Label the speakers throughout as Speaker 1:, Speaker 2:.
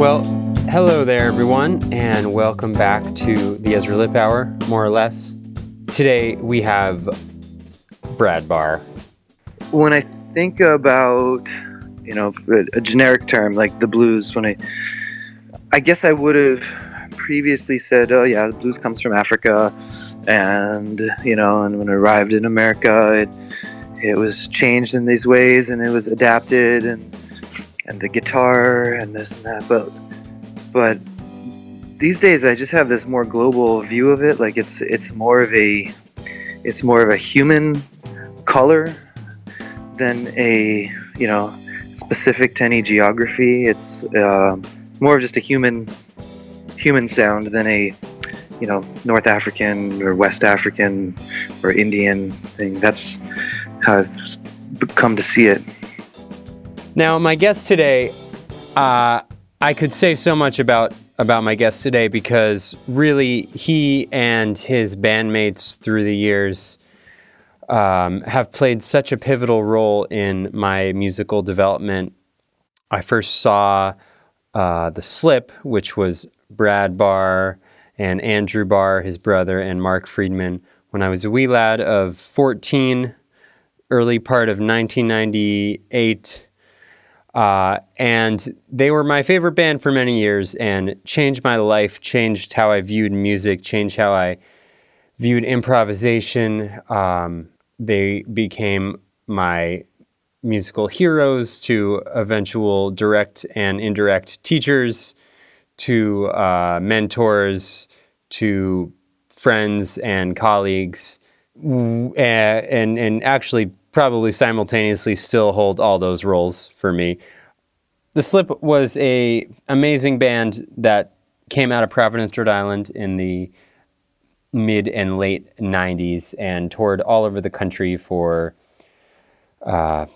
Speaker 1: Well, hello there, everyone, and welcome back to the Ezra Lipp Hour, more or less. Today we have Brad Barr.
Speaker 2: When I think about, you know, a, generic term like the blues, when I, I guess I would have previously said, oh yeah, the blues comes from Africa, and you know, and when it arrived in America, it it was changed in these ways, and it was adapted, and and the guitar and this and that, but but these days I just have this more global view of it. Like it's it's more of a it's more of a human color than a you know specific to any geography. It's uh, more of just a human human sound than a you know North African or West African or Indian thing. That's how I've come to see it.
Speaker 1: Now, my guest today, uh, I could say so much about about my guest today because really he and his bandmates through the years um, have played such a pivotal role in my musical development. I first saw uh, the Slip, which was Brad Barr and Andrew Barr, his brother, and Marc Friedman, when I was a wee lad of 14, early part of 1998. Uh, and they were my favorite band for many years and changed my life, changed how I viewed music, changed how I viewed improvisation. Um, they became my musical heroes to eventual direct and indirect teachers to uh, mentors, to friends and colleagues, and, and, and actually probably simultaneously still hold all those roles for me. The Slip was a amazing band that came out of Providence, Rhode Island in the mid and late 90s and toured all over the country for uh,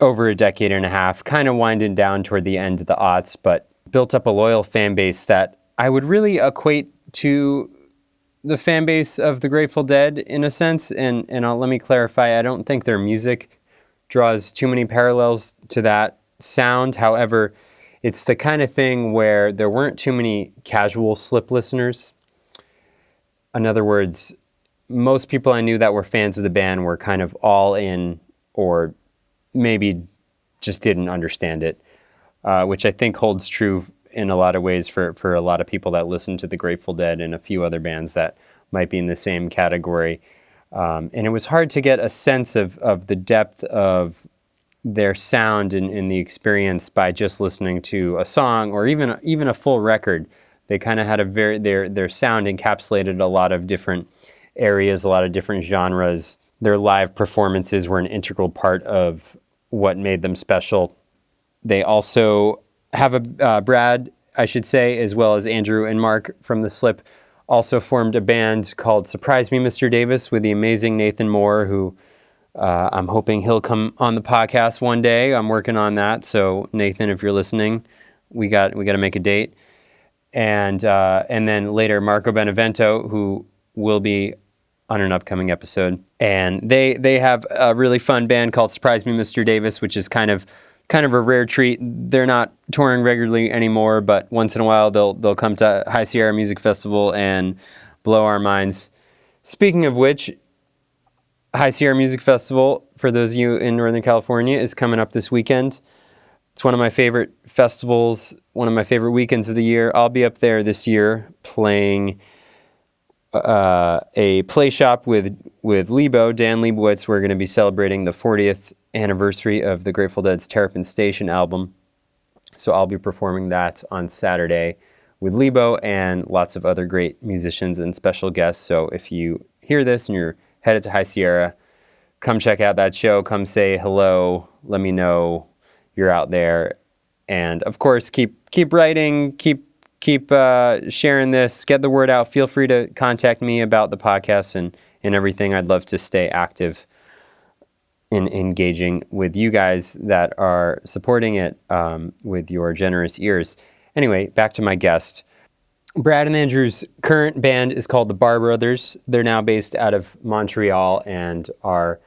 Speaker 1: over a decade and a half, kind of winding down toward the end of the aughts, but built up a loyal fan base that I would really equate to the fan base of the Grateful Dead in a sense. And, and I'll, let me clarify I don't think their music draws too many parallels to that sound. However, it's the kind of thing where there weren't too many casual slip listeners. In other words, most people I knew that were fans of the band were kind of all in or maybe just didn't understand it uh, which I think holds true in a lot of ways for, for a lot of people that listen to the Grateful Dead and a few other bands that might be in the same category. Um, and it was hard to get a sense of, of the depth of their sound and, and the experience by just listening to a song or even even a full record. They kind of had a very their their sound encapsulated a lot of different areas, a lot of different genres. Their live performances were an integral part of what made them special they also have a uh, Brad, I should say, as well as Andrew and Marc from the Slip, also formed a band called Surprise Me, Mr. Davis, with the amazing Nathan Moore, who uh, I'm hoping he'll come on the podcast one day. I'm working on that. So Nathan, if you're listening, we got we got to make a date. And uh, and then later Marco Benevento, who will be on an upcoming episode. And they they have a really fun band called Surprise Me, Mr. Davis, which is kind of kind of a rare treat. They're not touring regularly anymore, but once in a while they'll they'll come to High Sierra Music Festival and blow our minds. Speaking of which, High Sierra Music Festival, for those of you in Northern California, is coming up this weekend. It's one of my favorite festivals, one of my favorite weekends of the year. I'll be up there this year playing uh, a play shop with with Lebo, Dan Lebowitz. We're going to be celebrating the 40th anniversary of the Grateful Dead's Terrapin Station album. So I'll be performing that on Saturday with Lebo and lots of other great musicians and special guests. So if you hear this and you're headed to High Sierra, come check out that show. Come say hello. Let me know you're out there. And of course, keep keep writing. Keep keep uh, sharing this. Get the word out. Feel free to contact me about the podcast and and everything. I'd love to stay active in engaging with you guys that are supporting it um, with your generous ears. Anyway, back to my guest. Brad and Andrew's current band is called the Barr Brothers. They're now based out of Montreal and are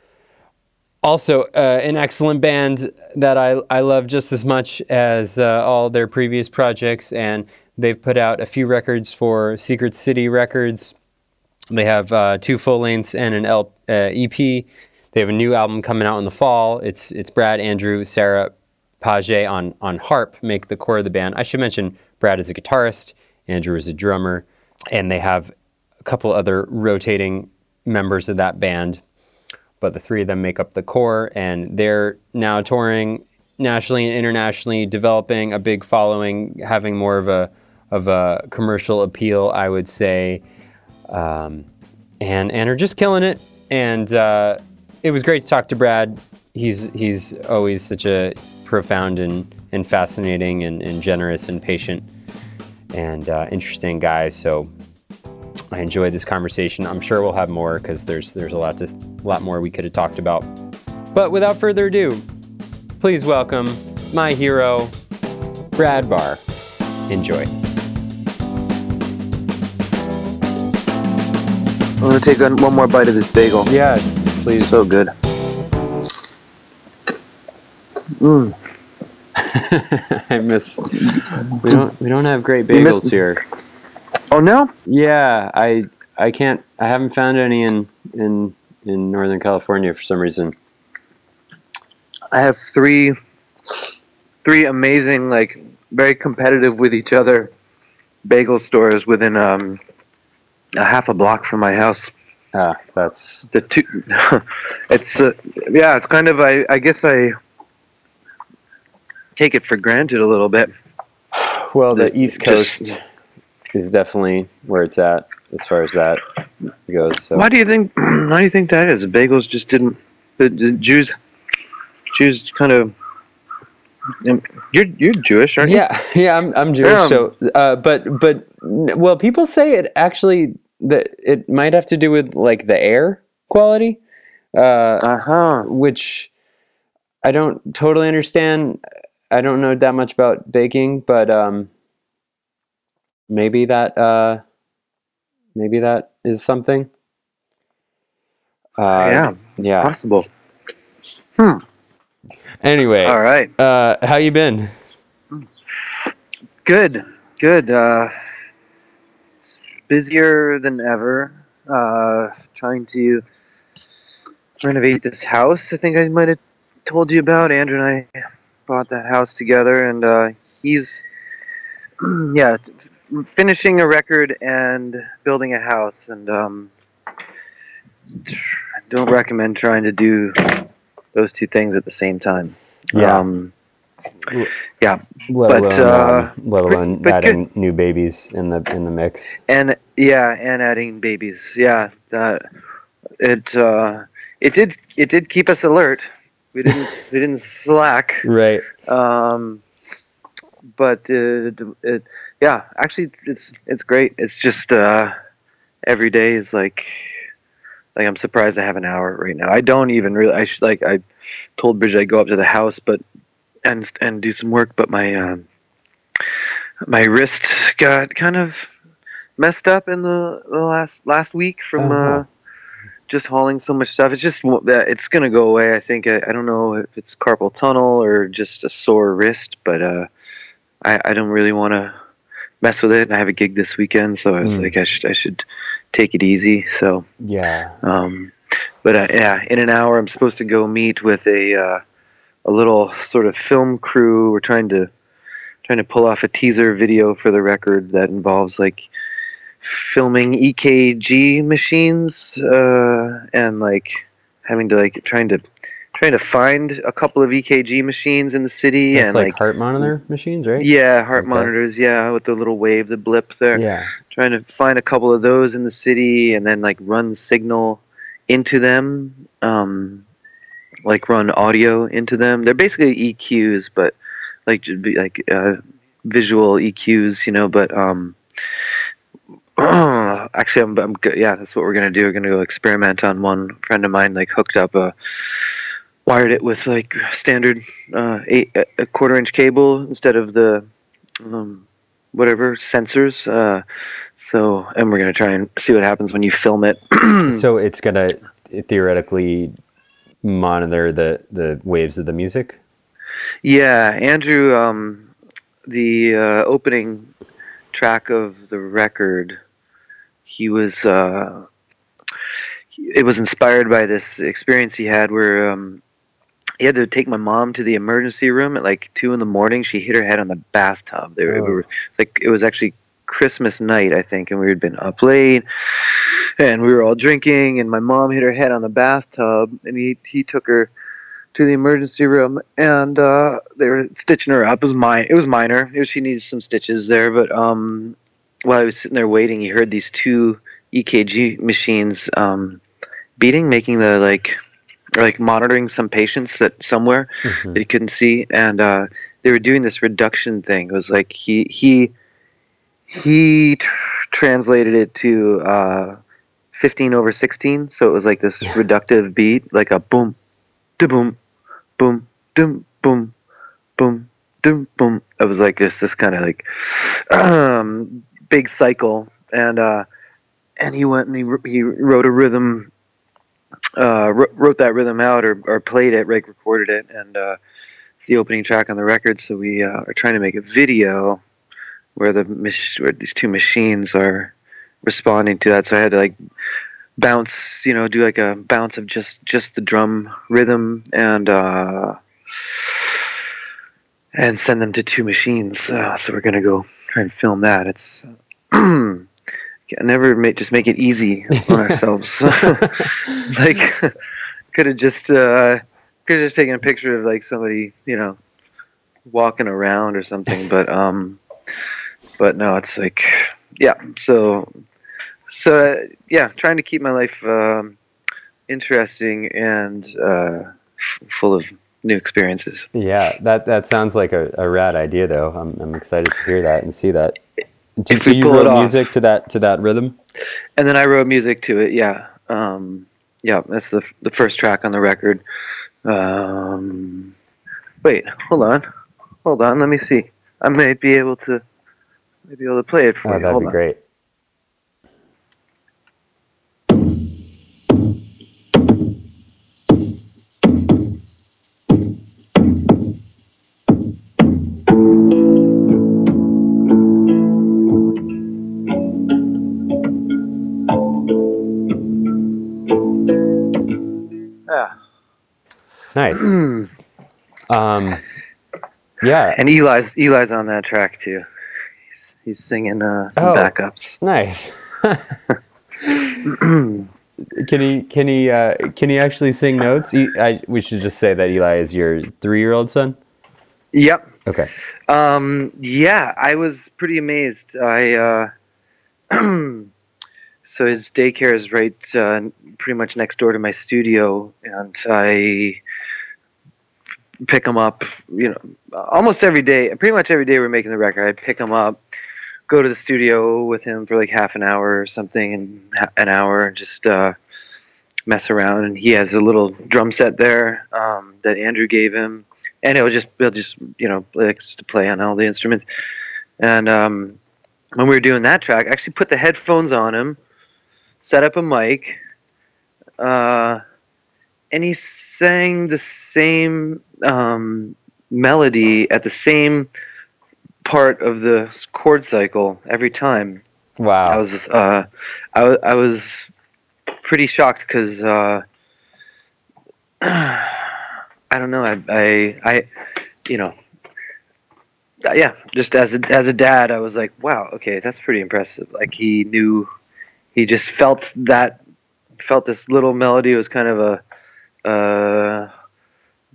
Speaker 1: also uh, an excellent band that I, I love just as much as uh, all their previous projects and they've put out a few records for secret city records they have uh, two full lengths and an L, uh, ep they have a new album coming out in the fall. It's it's brad andrew sarah page on, on harp make the core of the band. I should mention brad is a guitarist andrew is a drummer and they have a couple other rotating members of that band but the three of them make up the core, and they're now touring nationally and internationally, developing a big following, having more of a of a commercial appeal, I would say, um, and and are just killing it. And uh, it was great to talk to Brad. He's he's always such a profound and, and fascinating and, and generous and patient and uh, interesting guy. So I enjoyed this conversation. I'm sure we'll have more because there's there's a lot to a lot more we could have talked about. But without further ado, please welcome my hero, Brad Barr. Enjoy.
Speaker 2: I'm gonna take one one more bite of this bagel.
Speaker 1: Yeah, please.
Speaker 2: So good. Mm.
Speaker 1: I miss. We don't we don't have great bagels here.
Speaker 2: Oh no?
Speaker 1: Yeah, I I can't. I haven't found any in in in Northern California for some reason.
Speaker 2: I have three, three amazing, like very competitive with each other, bagel stores within um, a half a block from my house.
Speaker 1: Ah, that's
Speaker 2: The two, it's uh, yeah, it's kind of I I guess I take it for granted a little bit.
Speaker 1: well, the
Speaker 2: The-
Speaker 1: East
Speaker 2: just-
Speaker 1: Coast is definitely where it's at as far as that goes. So
Speaker 2: Why do you think? Why do you think that is? The bagels just didn't. The, the Jews, Jews kind of. You're you're Jewish, aren't you?
Speaker 1: yeah, yeah, I'm I'm Jewish.
Speaker 2: Yeah.
Speaker 1: So, uh, but but well, people say it actually that it might have to do with like the air quality, uh,
Speaker 2: Uh huh.
Speaker 1: which I don't totally understand. I don't know that much about baking, but um, maybe that uh, maybe that is something. Uh,
Speaker 2: yeah,
Speaker 1: yeah.
Speaker 2: possible. Hmm.
Speaker 1: Anyway,
Speaker 2: All right.
Speaker 1: uh, how you been?
Speaker 2: Good. Good. Uh, busier than ever. Uh, trying to renovate this house. I think I might have told you about. Andrew and I bought that house together, and uh, he's yeah finishing a record and building a house. And um, I don't recommend trying to do those two things at the same time.
Speaker 1: Yeah.
Speaker 2: Um,
Speaker 1: Let
Speaker 2: But,
Speaker 1: alone,
Speaker 2: uh,
Speaker 1: um, let alone
Speaker 2: but
Speaker 1: adding new babies in the in the mix.
Speaker 2: and yeah and adding babies. Yeah that it uh it did it did keep us alert. We didn't we didn't slack.
Speaker 1: Right.
Speaker 2: um but it, it yeah actually it's it's great. It's just uh every day is like like i'm surprised i have an hour right now. I don't even really i should like i told bridget i'd go up to the house but and and do some work but my um my wrist got kind of messed up in the, the last last week from
Speaker 1: Uh-huh.
Speaker 2: uh just hauling so much stuff. It's just that it's gonna go away. I think. I, I don't know if it's carpal tunnel or just a sore wrist, but uh, I I don't really want to mess with it. And I have a gig this weekend, so I was
Speaker 1: Mm.
Speaker 2: like, I should I should take it easy. So,
Speaker 1: Yeah.
Speaker 2: um, but uh, yeah, in an hour I'm supposed to go meet with a uh, a little sort of film crew. We're trying to trying to pull off a teaser video for the record that involves like filming EKG machines uh, and like having to like trying to trying to find a couple of EKG machines in the city
Speaker 1: That's
Speaker 2: and
Speaker 1: like,
Speaker 2: like,
Speaker 1: heart monitor machines, right?
Speaker 2: yeah heart
Speaker 1: Okay.
Speaker 2: monitors yeah with the little wave the blip there
Speaker 1: Yeah.
Speaker 2: trying to find a couple of those in the city and then like run signal into them um like run audio into them they're basically eqs but like like uh visual eqs you know but um actually I'm, I'm yeah that's what we're gonna do we're gonna go experiment on one friend of mine like hooked up a wired it with like standard uh eight a quarter inch cable instead of the um whatever sensors uh so, and we're gonna try and see what happens when you film it.
Speaker 1: So it's gonna theoretically monitor the the waves of the music?
Speaker 2: Yeah, Andrew. Um, the uh, opening track of the record, he was. Uh, it was inspired by this experience he had where um, he had to take my mom to the emergency room at like two in the morning. She hit her head on the bathtub. They were,
Speaker 1: Oh.
Speaker 2: it were like it was actually Christmas night, I think, and we had been up late, and we were all drinking, and my mom hit her head on the bathtub, and he he took her to the emergency room, and uh, they were stitching her up. It was mine. It was minor. It was, she needed some stitches there, but um, while I was sitting there waiting, he heard these two EKG machines um, beating, making the like like monitoring some patients that somewhere
Speaker 1: Mhm.
Speaker 2: that he couldn't see, and uh, they were doing this reduction thing. It was like he he he tr- translated it to uh, 15 over 16, so it was like this
Speaker 1: Yeah.
Speaker 2: reductive beat, like a boom, da boom, boom, dum, boom, boom, dum, boom. It was like this this kind of like um, big cycle, and uh, and he went and he he wrote a rhythm uh, wrote that rhythm out or, or played it, like recorded it, and uh, it's the opening track on the record. So we uh, are trying to make a video where the mach- where these two machines are responding to that. So I had to like bounce, you know, do like a bounce of just just the drum rhythm and uh, and send them to two machines. Uh, so we're gonna go try and film that. It's never make, just make it easy on ourselves. Like could have just uh, could have just taken a picture of like somebody you know walking around or something but um but no it's like yeah so so uh, yeah trying to keep my life um, interesting and uh, f- full of new experiences
Speaker 1: Yeah, that that sounds like a, a rad idea, though. I'm I'm excited to hear that and see that. Did, so you wrote
Speaker 2: off.
Speaker 1: music to that to that rhythm?
Speaker 2: and then I wrote music to it yeah um, yeah that's the the first track on the record um, wait hold on hold on let me see I might be able to might be able to play it for
Speaker 1: Oh,
Speaker 2: you
Speaker 1: that'd
Speaker 2: hold
Speaker 1: be
Speaker 2: on
Speaker 1: great.
Speaker 2: yeah
Speaker 1: Nice. Um, yeah,
Speaker 2: And Eli's Eli's on that track too. He's, singing uh, some
Speaker 1: Oh.
Speaker 2: backups.
Speaker 1: nice. can he can he uh, can he actually sing notes? He, I, we should just say that Eli is your three year old son.
Speaker 2: yep.
Speaker 1: Okay.
Speaker 2: Um, yeah, I was pretty amazed. I uh, so his daycare is right uh, pretty much next door to my studio, and I pick him up. You know, almost every day. Pretty much every day we're making the record. I pick him up, go to the studio with him for like half an hour or something, and an hour, and just uh, mess around. And he has a little drum set there um, that Andrew gave him and it was just he'll just you know likes to play on all the instruments. And um, when we were doing that track, I actually put the headphones on him, set up a mic, uh, and he sang the same um, melody at the same part of the chord cycle every time.
Speaker 1: Wow.
Speaker 2: I was uh, I, I was pretty shocked because uh, I don't know I, I I you know uh, yeah just as a as a dad I was like wow okay that's pretty impressive like he knew he just felt that felt this little melody was kind of a uh,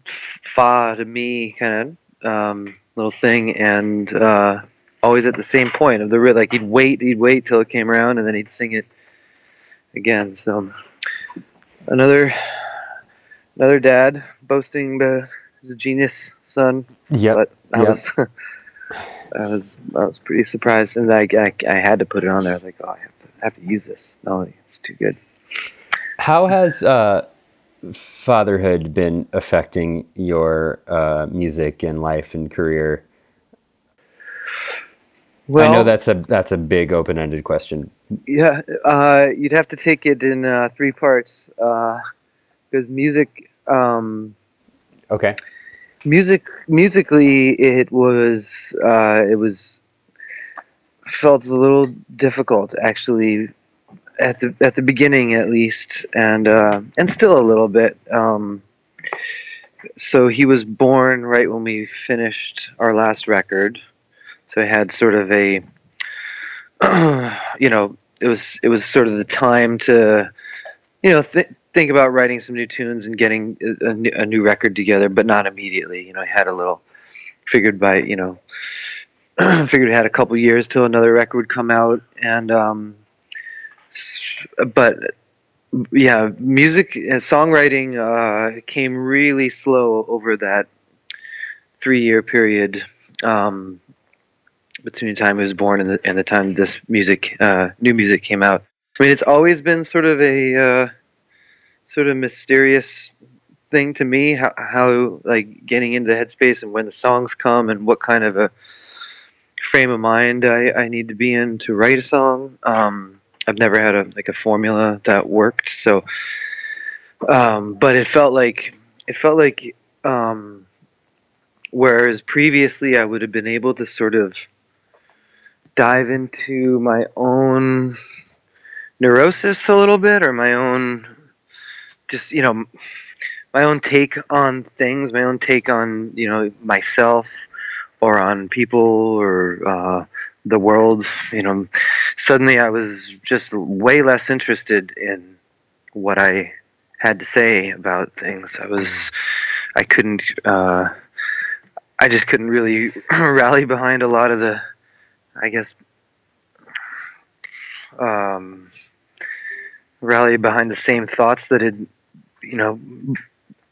Speaker 2: fa to me kind of um, little thing and uh, always at the same point of the rhythm. like he'd wait he'd wait till it came around and then he'd sing it again so another another dad boasting the he's a genius son
Speaker 1: Yeah,
Speaker 2: but I
Speaker 1: yep.
Speaker 2: was I was I was pretty surprised and I, I, I had to put it on there I was like oh I have to I have to use this melody it's too good
Speaker 1: How has uh, fatherhood been affecting your uh, music and life and career?
Speaker 2: well
Speaker 1: I know that's a that's a big open ended question.
Speaker 2: Yeah, uh, you'd have to take it in uh, three parts because music Um,
Speaker 1: Okay.
Speaker 2: music musically it was uh, it was felt a little difficult actually at the at the beginning at least and uh, and still a little bit um, so he was born right when we finished our last record so I had sort of a you know it was it was sort of the time to you know th- think about writing some new tunes and getting a, new, a new record together, but not immediately. You know, I had a little figured by you know figured I had a couple years till another record would come out, and um, but yeah, music and songwriting uh, came really slow over that three year period. Um, between the time I was born and the, and the time this music, uh, new music came out. I mean, it's always been sort of a uh, sort of mysterious thing to me how, how like getting into the headspace and when the songs come and what kind of a frame of mind I, I need to be in to write a song. Um, I've never had a like a formula that worked, so um, but it felt like it felt like um, whereas previously I would have been able to sort of dive into my own neurosis a little bit or my own just you know my own take on things my own take on you know myself or on people or uh, the world you know suddenly i was just way less interested in what i had to say about things. I was i couldn't uh, i just couldn't really rally behind a lot of the i guess um, rally behind the same thoughts that had you know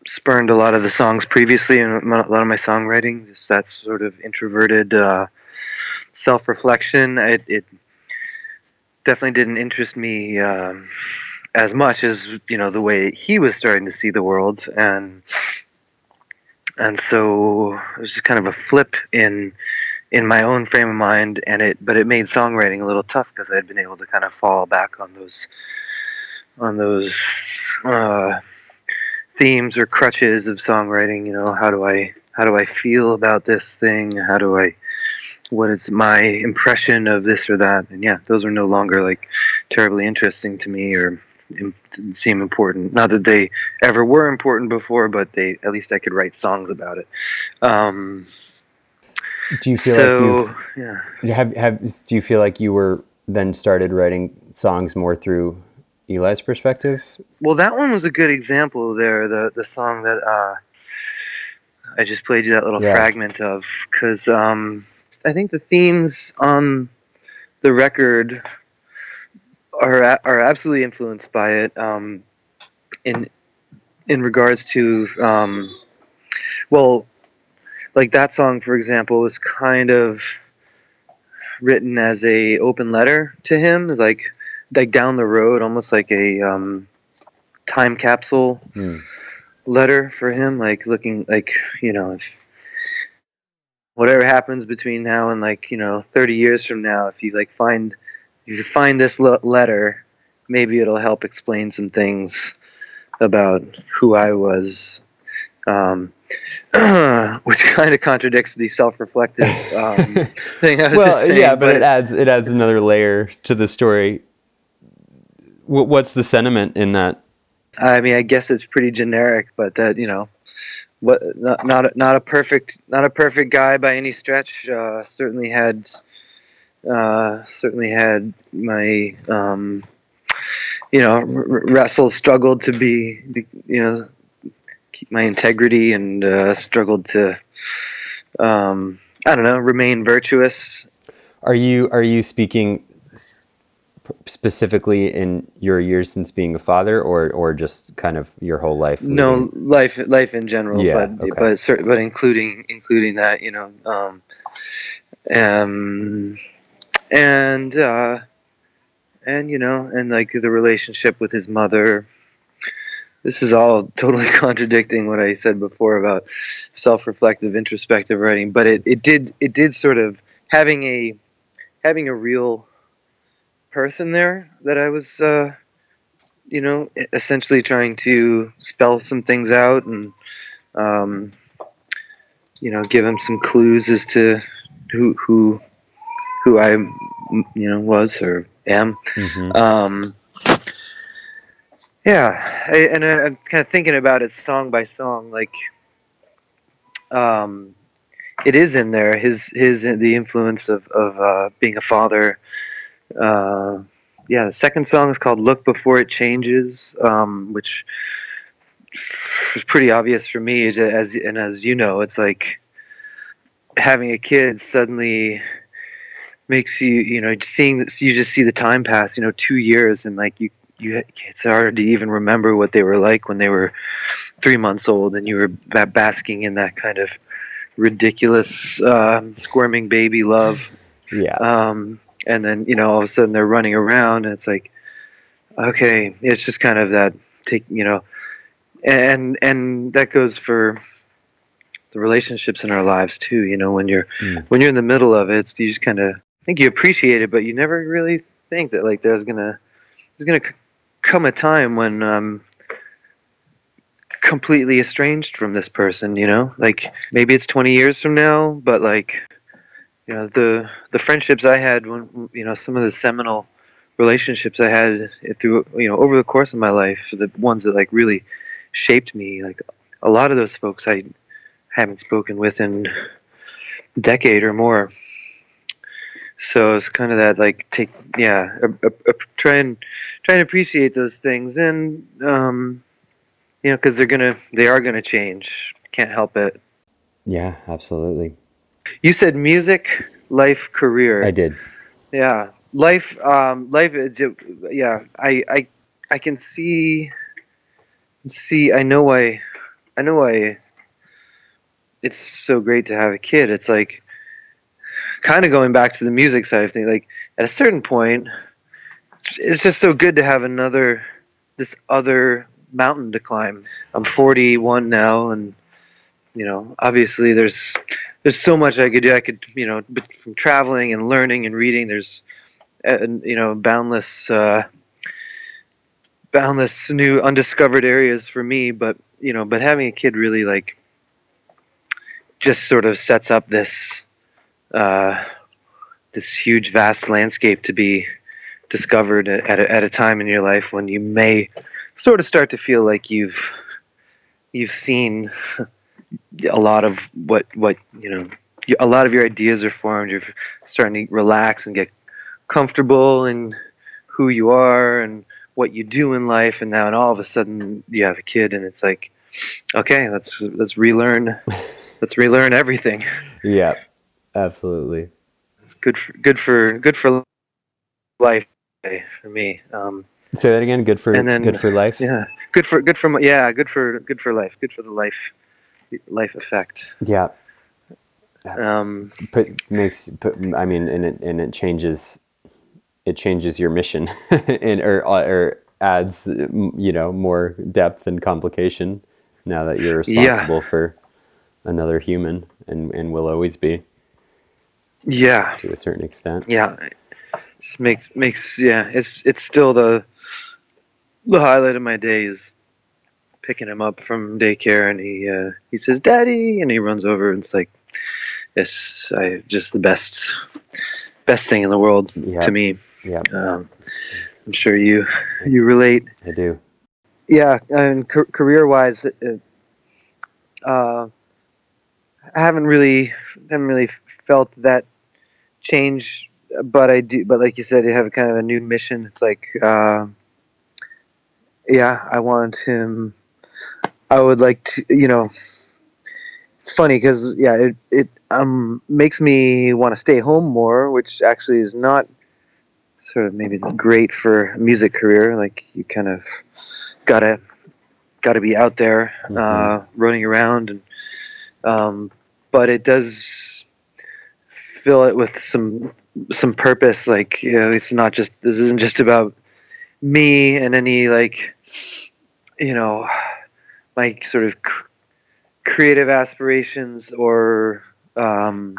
Speaker 2: spurned a lot of the songs previously and a lot of my songwriting. Just that sort of introverted uh, self-reflection. It, it definitely didn't interest me um, as much as you know the way he was starting to see the world and and so it was just kind of a flip in in my own frame of mind and it but it made songwriting a little tough because I'd been able to kind of fall back on those on those uh, themes or crutches of songwriting. You know, how do I how do I feel about this thing? How do I what is my impression of this or that? And yeah, those are no longer like terribly interesting to me or seem important. Not that they ever were important before, but they at least I could write songs about it. Um,
Speaker 1: Do you feel
Speaker 2: so
Speaker 1: like
Speaker 2: yeah.
Speaker 1: you've have have do you feel like you were then started writing songs more through Eli's perspective?
Speaker 2: Well, that one was a good example there. The the song that uh, I just played you that little
Speaker 1: Yeah.
Speaker 2: fragment of, because um, I think the themes on the record are are absolutely influenced by it. Um, in in regards to um, well, like that song, for example, was kind of written as a open letter to him, like like down the road, almost like a um, time capsule
Speaker 1: Hmm.
Speaker 2: letter for him, like looking like you know, if whatever happens between now and like you know, thirty years from now, if you like find if you find this le- letter, maybe it'll help explain some things about who I was. Um, which kind of contradicts the self-reflective um, thing I was
Speaker 1: well,
Speaker 2: just saying.
Speaker 1: yeah, but, it adds it adds another layer to the story. Wh- What's the sentiment in that?
Speaker 2: I mean, I guess it's pretty generic, but that you know, what not not a, not a perfect not a perfect guy by any stretch. Uh, certainly had uh, certainly had my um, you know r- wrestled, struggled to be you know keep my integrity and uh, struggled to um, I don't know remain virtuous.
Speaker 1: Are you are you speaking specifically in your years since being a father, or or just kind of your whole life?
Speaker 2: No, life life in general,
Speaker 1: Yeah,
Speaker 2: but
Speaker 1: okay.
Speaker 2: but cer- but including including that, you know, um, um, and uh, and you know, and like the relationship with his mother. This is all totally contradicting what I said before about self-reflective, introspective writing, but it, it did it did sort of having a having a real person there that I was uh, you know, essentially trying to spell some things out and, um, you know, give him some clues as to who who who I, you know, was or am.
Speaker 1: Mhm.
Speaker 2: Um, yeah, I, and I, I'm kind of thinking about it song by song. Like, um, it is in there. His his the influence of of uh, being a father. Uh, yeah, the second song is called "Look Before It Changes," um, which is pretty obvious for me. As and as you know, it's like having a kid suddenly makes you you know seeing this you just see the time pass you know two years and like you you it's hard to even remember what they were like when they were three months old and you were basking in that kind of ridiculous um squirming baby love
Speaker 1: Yeah.
Speaker 2: um, and then you know all of a sudden they're running around and it's like okay it's just kind of that take you know and and that goes for the relationships in our lives too you know when you're
Speaker 1: Mm.
Speaker 2: when you're in the middle of it it's, you just kind of think you appreciate it but you never really think that like there's gonna there's gonna c- come a time when um completely estranged from this person you know like maybe it's 20 years from now but like you know the the friendships I had when you know some of the seminal relationships I had through you know over the course of my life the ones that like really shaped me like a lot of those folks I haven't spoken with in a decade or more. So it's kind of that like take yeah a, a, a, try and try and appreciate those things. And um you know because they're gonna they are gonna change. Can't help it.
Speaker 1: Yeah, absolutely.
Speaker 2: You said music life career
Speaker 1: I did.
Speaker 2: Yeah, life. Um, life. uh, Yeah, I, I, I can see. See, I know why. I know why. It's so great to have a kid. It's like, kind of going back to the music side of things. Like at a certain point, it's just so good to have another, this other mountain to climb. I'm 41 now, and you know, obviously there's there's so much I could do. I could, you know, from traveling and learning and reading, there's, uh, you know, boundless, uh, boundless new undiscovered areas for me. But you know, but having a kid really like just sort of sets up this, uh, this huge, vast landscape to be discovered at a, at a time in your life when you may sort of start to feel like you've you've seen a lot of what what you know a lot of your ideas are formed you're starting to relax and get comfortable in who you are and what you do in life and now and all of a sudden you have a kid and it's like okay let's let's relearn let's relearn everything
Speaker 1: Yeah, absolutely.
Speaker 2: it's good for good for good for life eh, for me um
Speaker 1: Say that again. Good for
Speaker 2: And then-
Speaker 1: good for life.
Speaker 2: yeah good for good for yeah good for good for life good for the life life effect
Speaker 1: Yeah.
Speaker 2: um
Speaker 1: Put makes put. I mean, and it and it changes. It changes your mission, and or or adds you know more depth and complication now that you're
Speaker 2: Yeah.
Speaker 1: responsible for another human and and will always be
Speaker 2: yeah
Speaker 1: to a certain extent.
Speaker 2: yeah just makes makes yeah it's it's still the the highlight of my day is picking him up from daycare and he uh, he says daddy and he runs over and it's like it's I, just the best best thing in the world
Speaker 1: Yeah.
Speaker 2: to me
Speaker 1: Yeah,
Speaker 2: um, i'm sure you you relate
Speaker 1: I do.
Speaker 2: yeah and ca- career wise uh, i haven't really haven't really felt that change but i do but like you said you have kind of a new mission it's like uh, yeah i want him i would like to you know it's funny because yeah it, it um makes me want to stay home more which actually is not sort of maybe great for a music career. Like you kind of gotta gotta be out there uh, running around and um, but it does fill it with some some purpose. Like you know it's not just this isn't just about me and any like you know my sort of c- creative aspirations or um,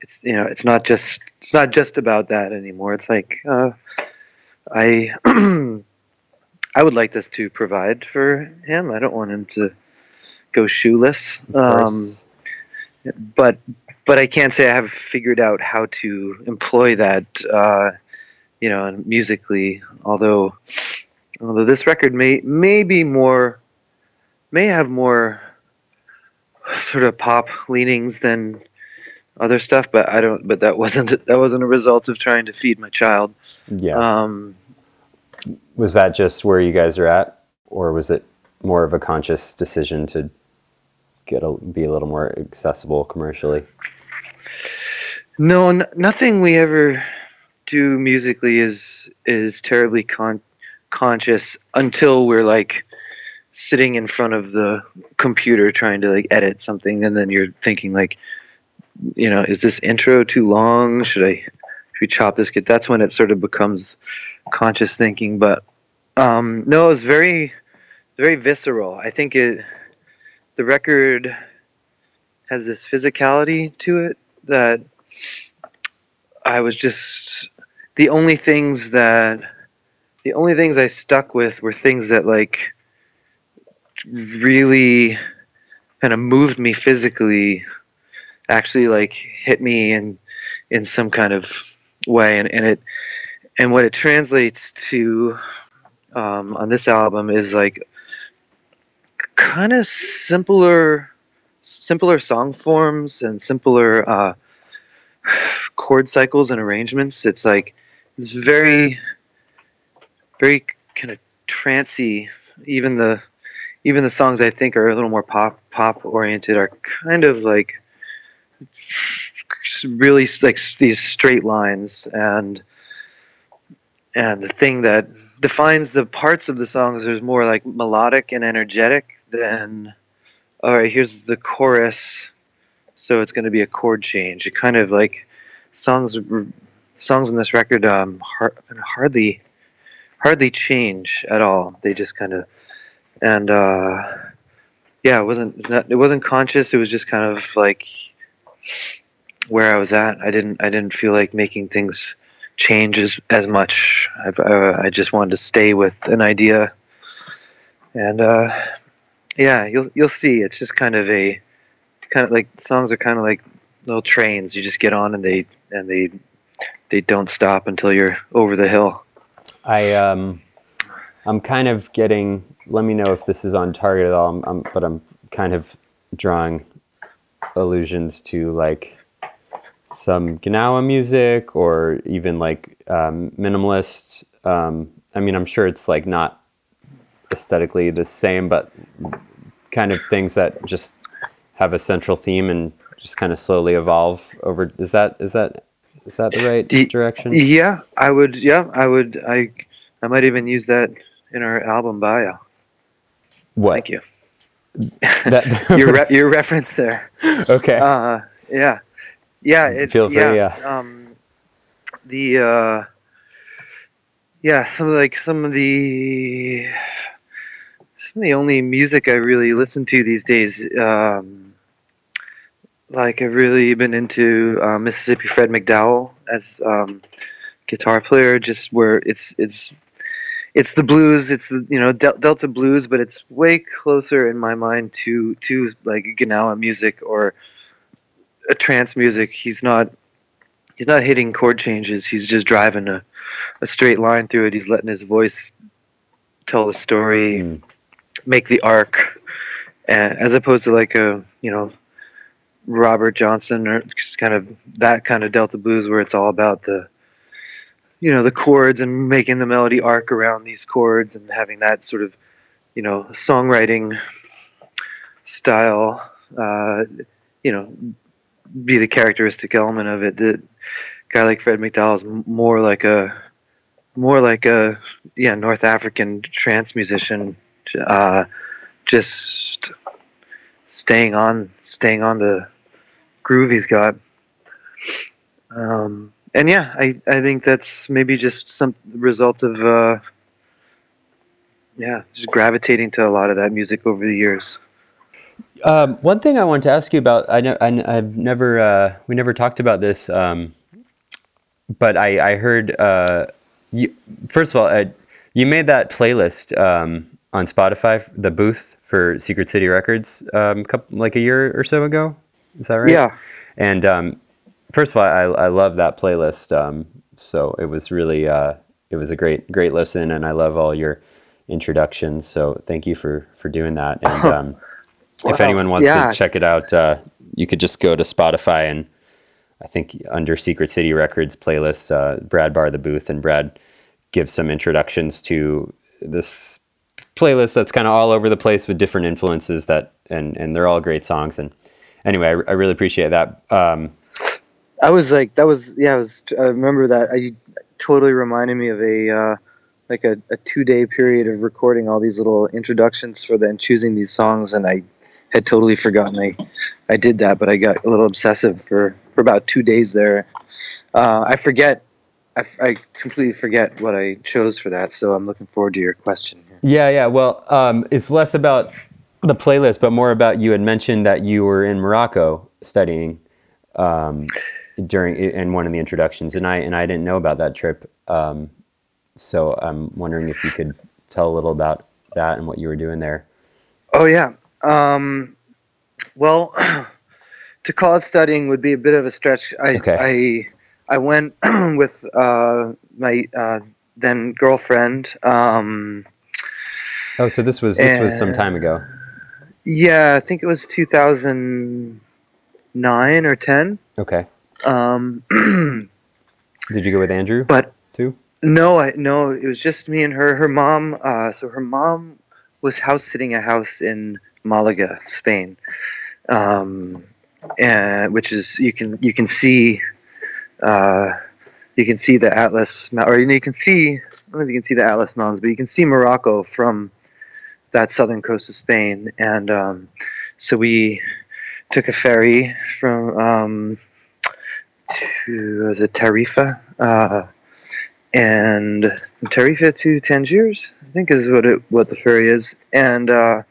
Speaker 2: it's you know it's not just it's not just about that anymore it's like uh, i I would like this to provide for him. I don't want him to go shoeless. Um, but but I can't say I have figured out how to employ that, uh, you know, musically. Although although this record may may be more may have more sort of pop leanings than other stuff, but I don't. But that wasn't that wasn't a result of trying to feed my child.
Speaker 1: Yeah.
Speaker 2: Um,
Speaker 1: was that just where you guys are at, or was it more of a conscious decision to get a, be a little more accessible commercially?
Speaker 2: No, n- nothing we ever do musically is is terribly con- conscious until we're like sitting in front of the computer trying to like edit something, and then you're thinking like, you know, is this intro too long? Should I should we chop this? Get that's when it sort of becomes conscious thinking. But um, no, it's very very visceral. I think it the record has this physicality to it that I was just the only things that the only things I stuck with were things that like really kind of moved me physically actually like hit me in in some kind of way. And, and it and what it translates to um, on this album is like kind of simpler simpler song forms and simpler uh, chord cycles and arrangements. It's like it's very very kind of trancy even the even the songs i think are a little more pop pop oriented are kind of like really like these straight lines and and the thing that defines the parts of the songs is more like melodic and energetic than all right here's the chorus so it's going to be a chord change. It kind of like songs songs in this record um hardly hardly change at all. They just kind of and uh yeah it wasn't it wasn't conscious. It was just kind of like where i was at. I didn't i didn't feel like making things change as, as much. I, uh, I just wanted to stay with an idea. And uh yeah you'll you'll see. It's just kind of a it's kind of like songs are kind of like little trains. You just get on and they and they they don't stop until you're over the hill.
Speaker 1: I um, I'm kind of getting. Let me know if this is on target at all. I'm, I'm, but I'm kind of drawing allusions to like some Gnawa music or even like um, minimalist. Um, I mean, I'm sure it's like not aesthetically the same, but kind of things that just have a central theme and just kind of slowly evolve over. Is that is that is that the right direction?
Speaker 2: Yeah, I would. Yeah, I would. I I might even use that in our album bio.
Speaker 1: What?
Speaker 2: Thank you.
Speaker 1: That,
Speaker 2: your re- your reference there.
Speaker 1: Okay.
Speaker 2: Uh, yeah, yeah. It,
Speaker 1: Feel free.
Speaker 2: yeah.
Speaker 1: Yeah.
Speaker 2: Um, the uh, yeah, some of like some of the some of the only music I really listen to these days. Um, like I've really been into uh, Mississippi Fred McDowell as um, guitar player, just where it's it's it's the blues, it's you know Del- Delta blues, but it's way closer in my mind to to like Gnawa music or a trance music. He's not he's not hitting chord changes. He's just driving a, a straight line through it. He's letting his voice tell the story,
Speaker 1: Mm.
Speaker 2: make the arc, and, as opposed to like a you know Robert Johnson or just kind of that kind of Delta blues where it's all about the you know the chords and making the melody arc around these chords and having that sort of you know songwriting style uh, you know be the characteristic element of it. That guy like Fred McDowell is more like a more like a yeah North African trance musician uh, just staying on staying on the groove he's got. Um, and yeah I, I think that's maybe just some result of uh, yeah just gravitating to a lot of that music over the years
Speaker 1: Um, one thing I wanted to ask you about, I know, I, have never, uh, we never talked about this, um, but I, I heard, uh, you, first of all, uh, You made that playlist um, on Spotify, the booth for Secret City Records, um, couple, like a year or so ago. Is that right?
Speaker 2: Yeah.
Speaker 1: And um, first of all, I, I love that playlist. Um, so it was really uh, it was a great great listen, and I love all your introductions. So thank you for for doing that. And um, if anyone wants
Speaker 2: yeah.
Speaker 1: to check it out, uh, you could just go to Spotify and I think under Secret City Records playlist, uh, Brad Barr the booth, and Brad gives some introductions to this playlist that's kind of all over the place with different influences that and and they're all great songs. And anyway, I, I really appreciate that. Um,
Speaker 2: I was like, that was yeah. I was. I remember that. I totally reminded me of a uh, like a, a two day period of recording all these little introductions for them, choosing these songs, and I had totally forgotten I I did that, but I got a little obsessive for for about two days there. Uh, I forget. I, I completely forget what I chose for that, so I'm looking forward to your question. Here.
Speaker 1: Yeah, yeah. Well, um, it's less about the playlist, but more about you had mentioned that you were in Morocco studying. Um, during in one of the introductions, and I and I didn't know about that trip. Um, so I'm wondering if you could tell a little about that and what you were doing there.
Speaker 2: Oh yeah. Um, well, to call it studying would be a bit of a stretch. I
Speaker 1: okay.
Speaker 2: I I went with uh, my uh, then girlfriend. Um,
Speaker 1: oh, so this was this was some time ago.
Speaker 2: Yeah, I think it was 2009 or 10.
Speaker 1: Okay.
Speaker 2: Um,
Speaker 1: Did you go with Andrew?
Speaker 2: But
Speaker 1: too?
Speaker 2: No, I no. It was just me and her. Her mom. Uh, so her mom was house sitting a house in Malaga, Spain, um, and which is you can you can see. Uh, you can see the Atlas, or you can see. I don't know if you can see the Atlas Mountains, but you can see Morocco from that southern coast of Spain. And um, so we took a ferry from um, to it Tarifa, uh, and Tarifa to Tangiers, I think is what it what the ferry is, and uh,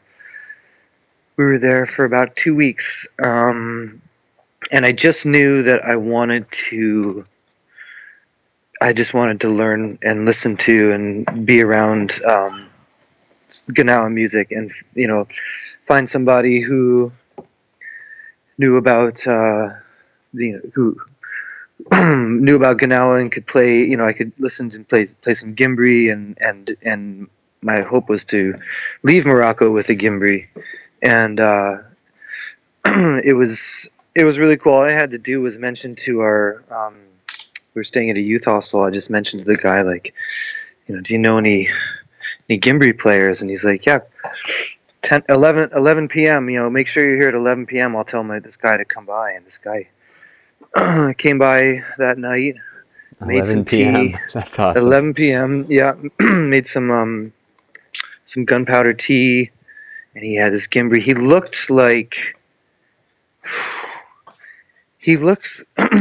Speaker 2: we were there for about two weeks, um, and I just knew that I wanted to. I just wanted to learn and listen to and be around um, Gnawa music, and you know, find somebody who knew about uh, who knew about Gnawa and could play. You know, I could listen and play play some Gimbri, and and and my hope was to leave Morocco with a Gimbri, and uh, it was it was really cool. All I had to do was mention to our um, we were staying at a youth hostel. I just mentioned to the guy like, you know, do you know any any Gimbri players? And he's like, yeah. 10, 11, 11 p.m. You know, make sure you're here at 11 p.m. I'll tell my this guy to come by, and this guy came by that night.
Speaker 1: Made 11 p.m. Tea. That's awesome.
Speaker 2: 11 p.m. Yeah, made some um, some gunpowder tea, and he had this Gimbri. He looked like he looked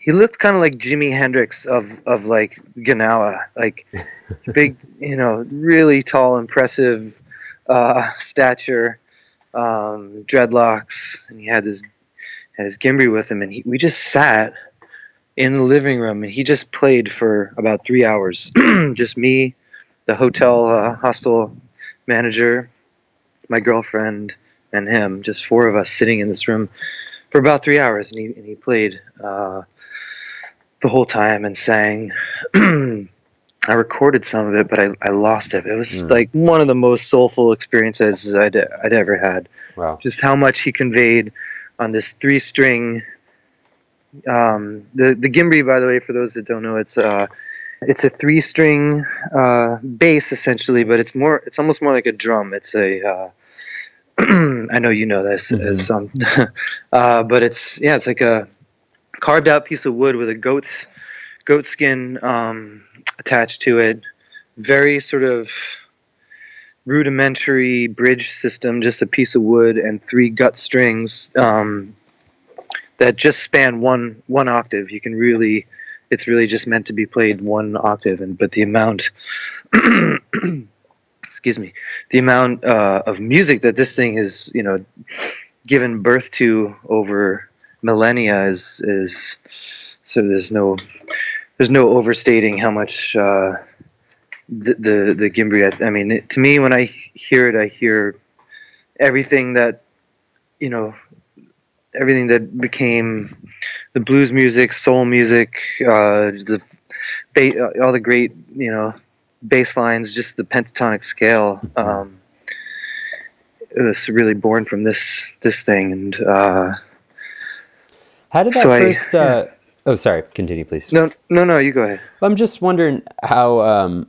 Speaker 2: he looked kind of like Jimi Hendrix of of like Gnawa, like big, you know, really tall, impressive uh, stature, um, dreadlocks, and he had this had his Gimbri with him, and he, we just sat in the living room, and he just played for about three hours. just me, the hotel uh, hostel manager, my girlfriend, and him. Just four of us sitting in this room for about three hours, and he and he played uh, the whole time and sang. I recorded some of it, but I, I lost it. It was mm. like one of the most soulful experiences I'd, I'd ever had.
Speaker 1: Wow.
Speaker 2: Just how much he conveyed on this three string. Um, the the Gimbri, by the way, for those that don't know, it's uh, it's a three string uh, bass essentially, but it's more it's almost more like a drum. It's a uh, I know you know this mm-hmm. as some, uh, but it's yeah, it's like a carved out piece of wood with a goat goat skin um, attached to it. Very sort of rudimentary bridge system, just a piece of wood and three gut strings um, that just span one one octave. You can really, it's really just meant to be played one octave, and but the amount, excuse me, the amount uh, of music that this thing is, you know, given birth to over millennia is is so there's no there's no overstating how much. Uh, the the, the Gimbri. I, I mean, it, to me, when I hear it, I hear everything that you know, everything that became the blues music, soul music, uh, the ba- all the great you know bass lines, just the pentatonic scale. Um, it was really born from this this thing, and uh,
Speaker 1: How did that
Speaker 2: So I-
Speaker 1: first? uh, oh, sorry. Continue, please.
Speaker 2: no, no, no, you go ahead.
Speaker 1: I'm just wondering how um,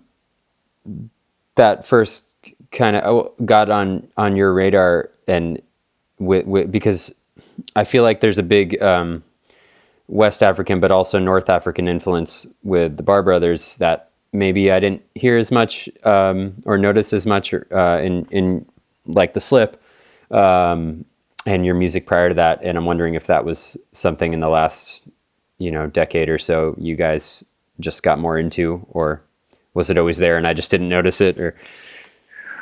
Speaker 1: that first kind of got on on your radar, and with, with, because I feel like there's a big um, West African, but also North African influence with the Barr Brothers that maybe I didn't hear as much um, or notice as much uh, in in like the Slip. Um, and your music prior to that, and I'm wondering if that was something in the last, you know, decade or so you guys just got more into, or was it always there and I just didn't notice it? Or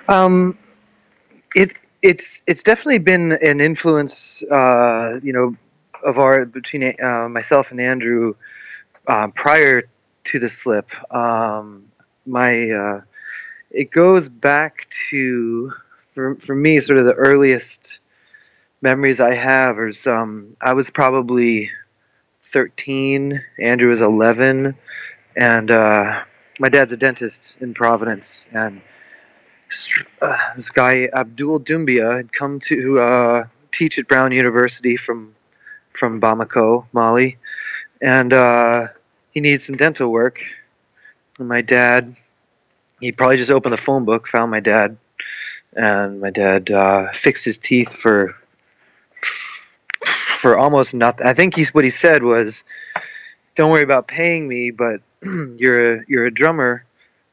Speaker 2: Um, it it's it's definitely been an influence, uh, you know, of our between uh, myself and Andrew uh, prior to the slip. Um, my uh, it goes back to for for me sort of the earliest memories I have is um, I was probably 13, Andrew was 11, and uh, my dad's a dentist in Providence, and uh, this guy Abdul Doumbia had come to uh, teach at Brown University from from Bamako, Mali, and uh, he needed some dental work. And my dad, he probably just opened the phone book, found my dad, and my dad uh, fixed his teeth for for almost nothing. I think he's what he said was, "Don't worry about paying me, but you're a you're a drummer."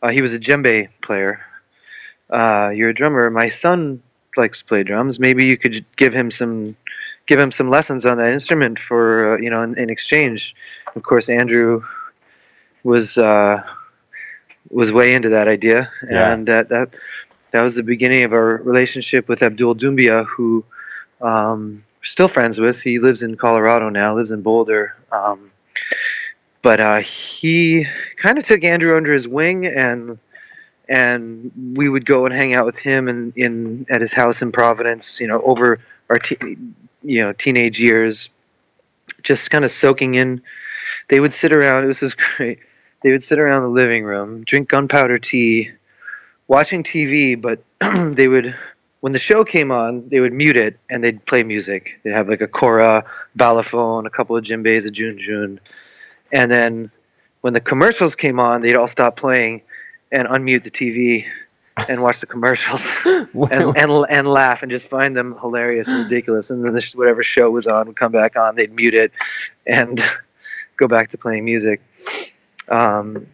Speaker 2: Uh, he was a djembe player. Uh, you're a drummer. My son likes to play drums. Maybe you could give him some give him some lessons on that instrument for uh, you know in, in exchange. Of course, Andrew was uh, was way into that idea,
Speaker 1: Yeah.
Speaker 2: and that that that was the beginning of our relationship with Abdul Doumbia, who um, we're still friends with. He lives in Colorado now, lives in Boulder. Um, but uh, he kind of took Andrew under his wing, and and we would go and hang out with him in, in at his house in Providence. You know, over our te- you know teenage years, just kind of soaking in. They would sit around. It was just great. They would sit around the living room, drink gunpowder tea, watching TV. But they would, when the show came on, they would mute it and they'd play music. They'd have like a kora, balafon, a couple of djembes, a jun jun, and then when the commercials came on, they'd all stop playing and unmute the TV and watch the commercials and, and and laugh and just find them hilarious and ridiculous. And then this, whatever show was on would come back on, they'd mute it and go back to playing music. Um,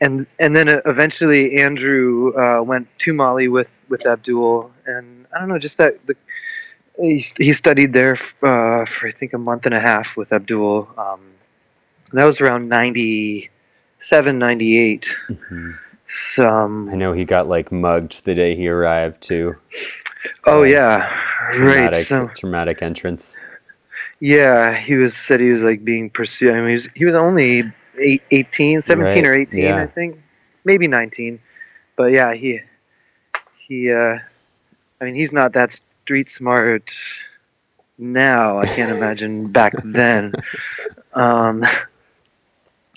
Speaker 2: and and then uh, eventually Andrew uh, went to Mali with with Abdul, and I don't know, just that the. He, he studied there uh, for I think a month and a half with Abdul. Um, that was around 97, 98.
Speaker 1: Mhm.
Speaker 2: So, um,
Speaker 1: I know he got like mugged the day he arrived too.
Speaker 2: oh
Speaker 1: uh,
Speaker 2: yeah, right.
Speaker 1: Traumatic,
Speaker 2: So
Speaker 1: traumatic entrance.
Speaker 2: yeah, he was said he was like being pursued. I mean, he was, he was only eight, 18, 17 or 18,
Speaker 1: yeah.
Speaker 2: I think, maybe 19. But yeah, he he. Uh, I mean, he's not that street smart now. I can't imagine back then. Um,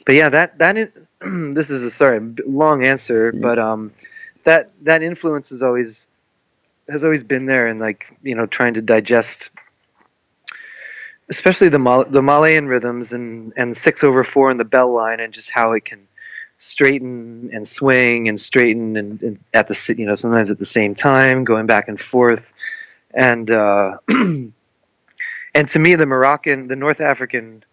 Speaker 2: but yeah, that that in, this is a sorry long answer, but um, that that influence is always has always been there, and like you know, trying to digest, especially the Mal- the Malian rhythms and and six over four in the bell line, and just how it can straighten and swing and straighten and, and at the you know sometimes at the same time, going back and forth, and uh, and to me, the Moroccan, the North African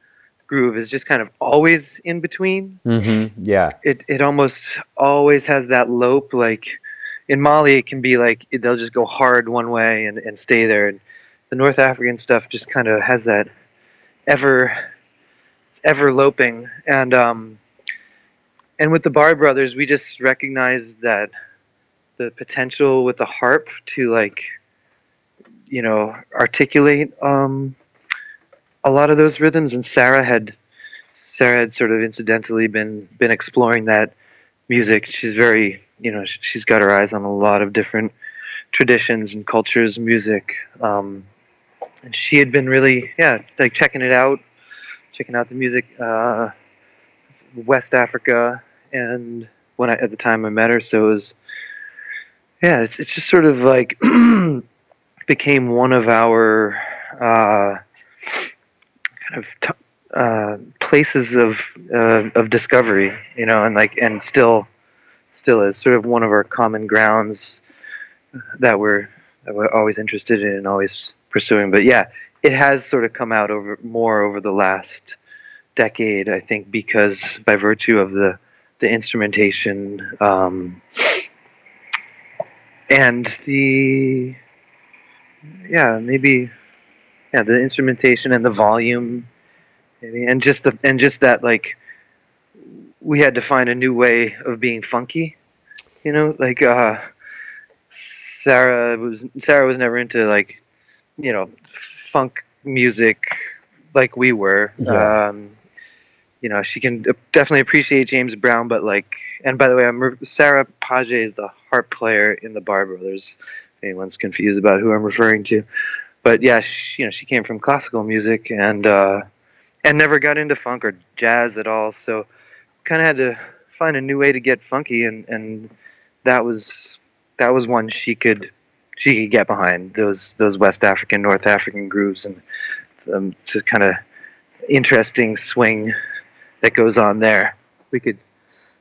Speaker 2: groove is just kind of always in between.
Speaker 1: Hmm Yeah.
Speaker 2: it it almost always has that lope like in Mali it can be like they'll just go hard one way and, and stay there. And the North African stuff just kind of has that ever it's ever loping. And um and with the Barr brothers we just recognize that the potential with the harp to like you know articulate um a lot of those rhythms and Sarah had Sarah had sort of incidentally been been exploring that music. She's very, you know, she's got her eyes on a lot of different traditions and cultures, music. Um, and she had been really, yeah, like checking it out, checking out the music, uh, West Africa, and when I at the time I met her, so it was, yeah, it's it's just sort of like became one of our uh, kind of t- uh, places of uh, of discovery, you know, and like and still still is sort of one of our common grounds that we're that we're always interested in and always pursuing. But yeah, it has sort of come out over more over the last decade, I think, because by virtue of the the instrumentation um, and the yeah maybe yeah the instrumentation and the volume. And just the and just that like we had to find a new way of being funky you know? Like uh sarah was sarah was never into like you know funk music like we were.
Speaker 1: Yeah.
Speaker 2: um you know she can definitely appreciate james brown but like and by the way i'm sarah page is the harp player in the barr brothers if anyone's confused about who i'm referring to but yeah she, you know she came from classical music and uh and never got into funk or jazz at all. So kind of had to find a new way to get funky, and and that was that was one she could she could get behind those those West African, North African grooves, and um, it's a kind of interesting swing that goes on there. We could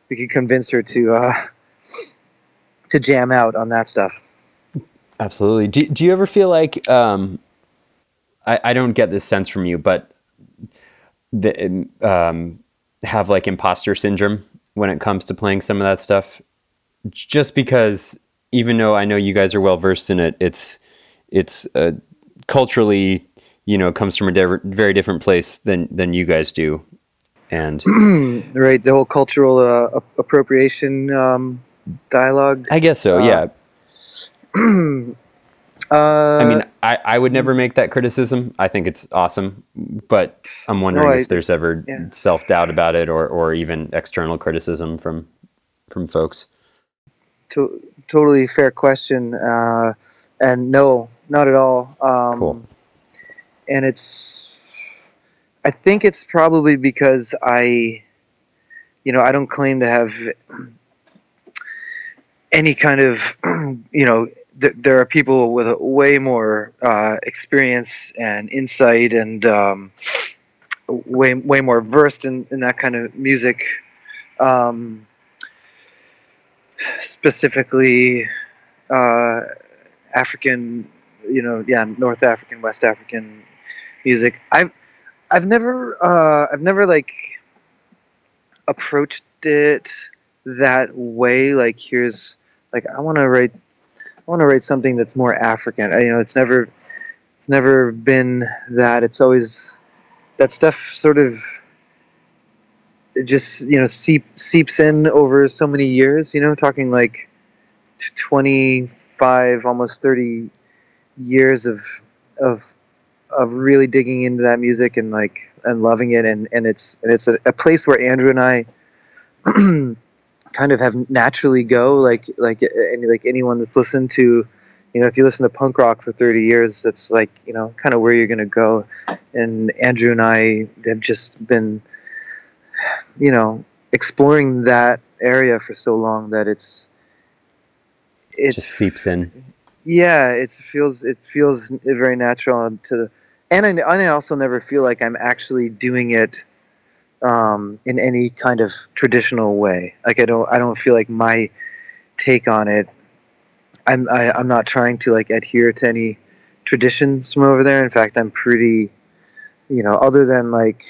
Speaker 2: we could convince her to uh, to jam out on that stuff.
Speaker 1: Absolutely. Do, do you ever feel like um, I, I don't get this sense from you, but the, um, have like imposter syndrome when it comes to playing some of that stuff? Just because, even though I know you guys are well versed in it, it's it's uh, culturally, you know, comes from a very different place than than you guys do, and
Speaker 2: right, the whole cultural uh, appropriation um, dialogue.
Speaker 1: I guess so.
Speaker 2: Uh,
Speaker 1: yeah.
Speaker 2: Uh,
Speaker 1: I mean, I, I would never make that criticism. I think it's awesome, but I'm wondering
Speaker 2: No, I-
Speaker 1: if there's ever
Speaker 2: yeah.
Speaker 1: self doubt about it, or, or even external criticism from from folks.
Speaker 2: to- totally fair question. Uh, and no, not at all. Um,
Speaker 1: Cool.
Speaker 2: And it's, I think it's probably because I, you know, I don't claim to have any kind of, you know, th- there are people with way more uh, experience and insight and um, way way more versed in, in that kind of music. Um, specifically uh, African, you know, yeah, North African, West African music. I've I've never uh, I've never like approached it that way. Like here's like I want to write want to write something that's more African. I, you know, it's never it's never been that. It's always that stuff sort of just you know seep, seeps in over so many years you know talking like 25 almost 30 years of of of really digging into that music and like and loving it and and it's and it's a, a place where andrew and i kind of have naturally go like like any like anyone that's listened to you know if you listen to punk rock for 30 years that's like you know kind of where you're going to go and andrew and i have just been you know exploring that area for so long that it's
Speaker 1: It just seeps in.
Speaker 2: yeah it feels it feels very natural to the and I, and I also never feel like i'm actually doing it um, in any kind of traditional way like i don't i don't feel like my take on it i'm I, i'm not trying to like adhere to any traditions from over there in fact i'm pretty you know other than like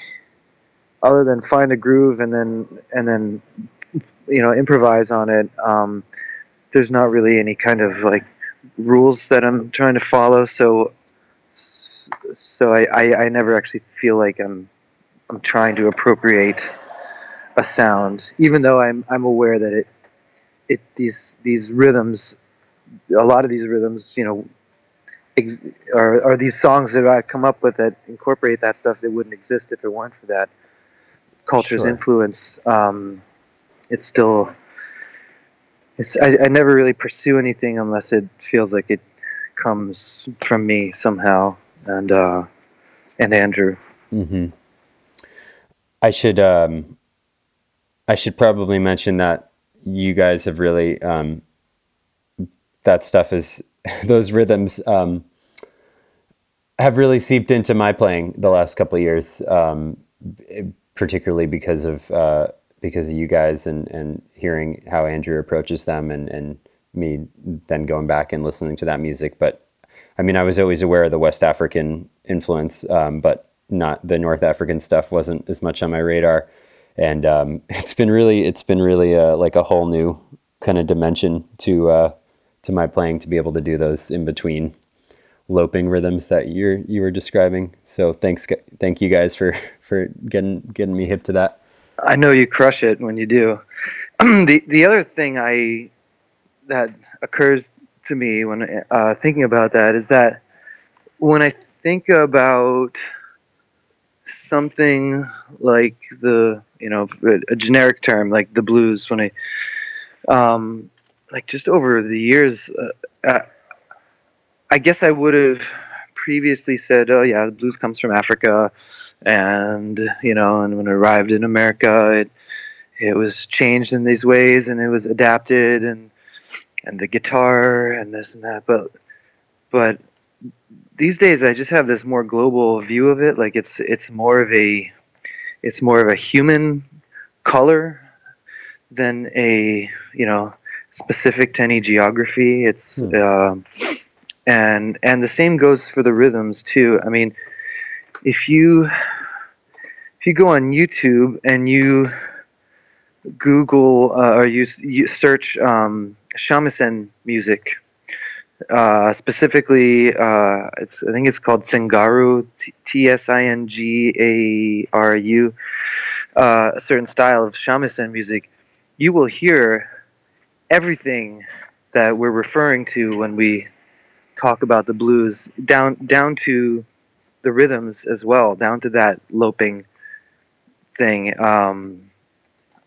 Speaker 2: other than find a groove and then and then you know improvise on it um, there's not really any kind of like rules that I'm trying to follow. So, so I, I, I never actually feel like I'm, I'm trying to appropriate a sound, even though I'm, I'm aware that it, it these, these rhythms, a lot of these rhythms, you know, ex- are, are these songs that I come up with that incorporate that stuff that wouldn't exist if it weren't for that culture's
Speaker 1: Sure.
Speaker 2: influence. Um, it's still, it's I, I never really pursue anything unless it feels like it comes from me somehow and uh and andrew
Speaker 1: hmm I should um, I should probably mention that you guys have really um, that stuff is those rhythms um, have really seeped into my playing the last couple of years, um, particularly because of uh, because of you guys and and hearing how Andrew approaches them and and me then going back and listening to that music. But I mean, I was always aware of the West African influence, um, but not the North African stuff wasn't as much on my radar. And um, it's been really, it's been really uh, like a whole new kind of dimension to uh, to my playing to be able to do those in between loping rhythms that you're you were describing. So thanks, thank you guys for for getting getting me hip to that.
Speaker 2: I know you crush it when you do. the the other thing I that occurs to me when uh, thinking about that is that when I think about something like the you know a generic term like the blues when I um, like just over the years uh, uh, I guess I would have previously said oh yeah the blues comes from Africa and you know and when it arrived in America it it was changed in these ways and it was adapted and and the guitar and this and that but but these days I just have this more global view of it. Like it's it's more of a it's more of a human color than a you know specific to any geography. It's
Speaker 1: Hmm.
Speaker 2: uh, and and the same goes for the rhythms too. I mean if you if you go on youtube and you google uh, or you, you search um, shamisen music uh, specifically uh, it's i think it's called singaru T- t-s-i-n-g-a-r-u uh, a certain style of shamisen music. You will hear everything that we're referring to when we talk about the blues down down to the rhythms as well down to that loping thing um,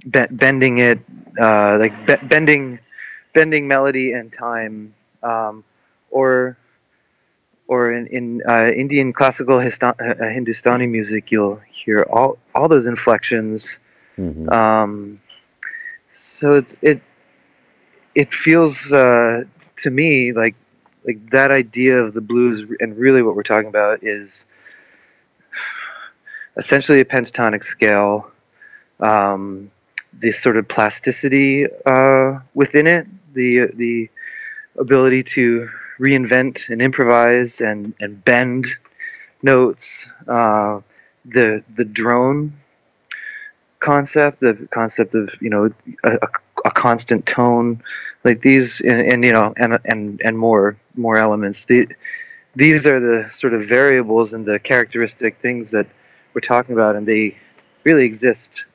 Speaker 2: be- bending it uh, like be- bending bending melody and time um, or or in, in uh, Indian classical Hista- uh, Hindustani music you'll hear all all those inflections
Speaker 1: Mhm.
Speaker 2: um, so it's it it feels uh, to me like like that idea of the blues and really what we're talking about is essentially a pentatonic scale um, the sort of plasticity uh, within it the the ability to reinvent and improvise and, and bend notes uh, the the drone concept the concept of you know a, a, a constant tone like these and, and you know and and and more more elements. The, these are the sort of variables and the characteristic things that we're talking about and they really exist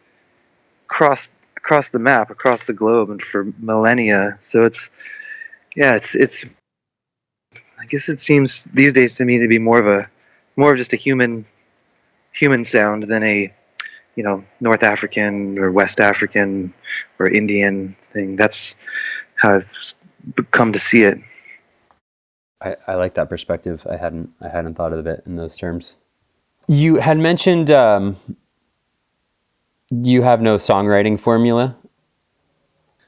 Speaker 2: across across the map across the globe and for millennia. So it's yeah it's it's i guess it seems these days to me to be more of a more of just a human human sound than a you know north african or west african or indian thing that's how i've come to see it
Speaker 1: I, I like that perspective. I hadn't I hadn't thought of it in those terms. You had mentioned um, you have no songwriting formula.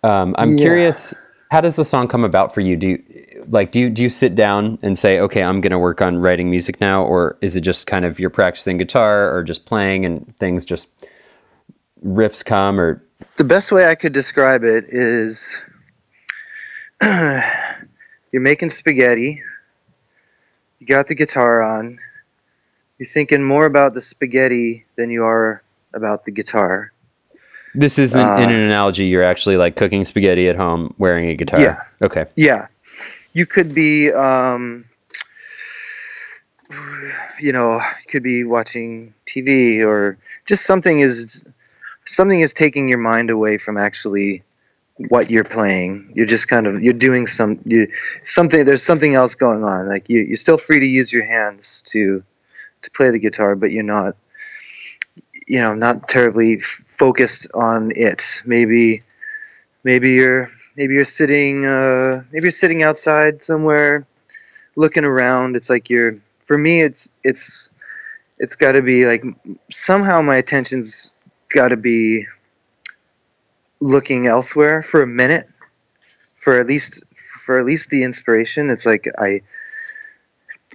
Speaker 1: Um, I'm
Speaker 2: Yeah.
Speaker 1: curious, how does the song come about for you? Do you like do you do you sit down and say, okay, I'm going to work on writing music now, or is it just kind of you're practicing guitar or just playing and things just riffs come or
Speaker 2: the best way i could describe it is you're making spaghetti you got the guitar on you're thinking more about the spaghetti than you are about the guitar
Speaker 1: this isn't
Speaker 2: Uh,
Speaker 1: in an analogy? You're actually like cooking spaghetti at home wearing a guitar.
Speaker 2: Yeah.
Speaker 1: Okay.
Speaker 2: Yeah, you could be, um, you know, you could be watching TV or just something is something is taking your mind away from actually what you're playing. You're just kind of you're doing some you something. There's something else going on. Like you, you're still free to use your hands to to play the guitar, but you're not, you know, not terribly f- focused on it. Maybe maybe you're maybe you're sitting uh, maybe you're sitting outside somewhere looking around it's like you're for me it's it's it's got to be like somehow my attention's got to be looking elsewhere for a minute for at least for at least the inspiration it's like i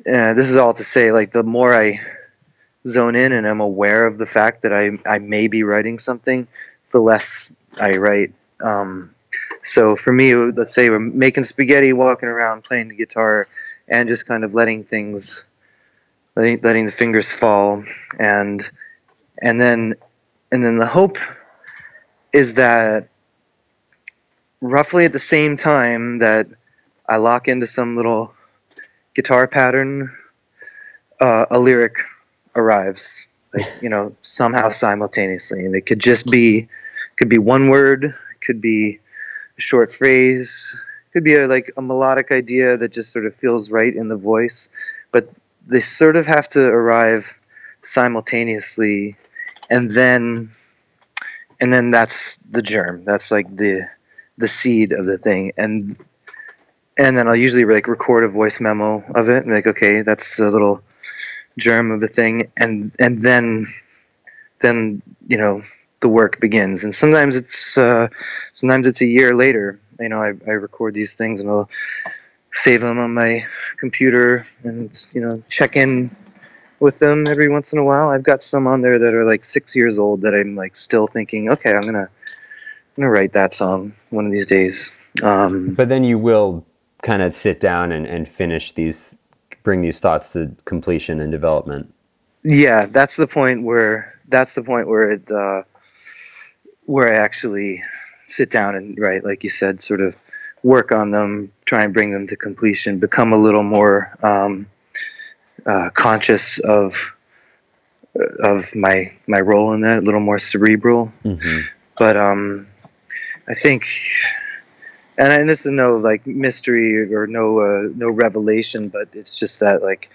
Speaker 2: uh, this is all to say like the more i zone in and i'm aware of the fact that i i may be writing something the less i write. Um, so for me let's say we're making spaghetti walking around playing the guitar and just kind of letting things letting, letting the fingers fall. And and then and then the hope is that roughly at the same time that I lock into some little guitar pattern, uh, a lyric arrives, like you know, somehow simultaneously, and it could just be, could be one word, could be a short phrase, could be a, like a melodic idea that just sort of feels right in the voice, but they sort of have to arrive simultaneously, and then and then that's the germ. That's like the the seed of the thing, and and then I'll usually like record a voice memo of it, and like okay, that's the little germ of the thing, and and then then you know the work begins, and sometimes it's uh, sometimes it's a year later. You know, I, I record these things and I'll save them on my computer and you know check in with them every once in a while. I've got some on there that are like six years old that I'm like still thinking, okay, I'm gonna I'm gonna write that song one of these days. Um,
Speaker 1: but then you will kind of sit down and, and finish these, bring these thoughts to completion and development.
Speaker 2: Yeah, that's the point where that's the point where it uh, where I actually sit down and write, like you said, sort of work on them, try and bring them to completion, become a little more um, uh, conscious of of my my role in that, a little more cerebral. Mm-hmm. But um, I think, and, and this is no like mystery or no uh, no revelation, but it's just that like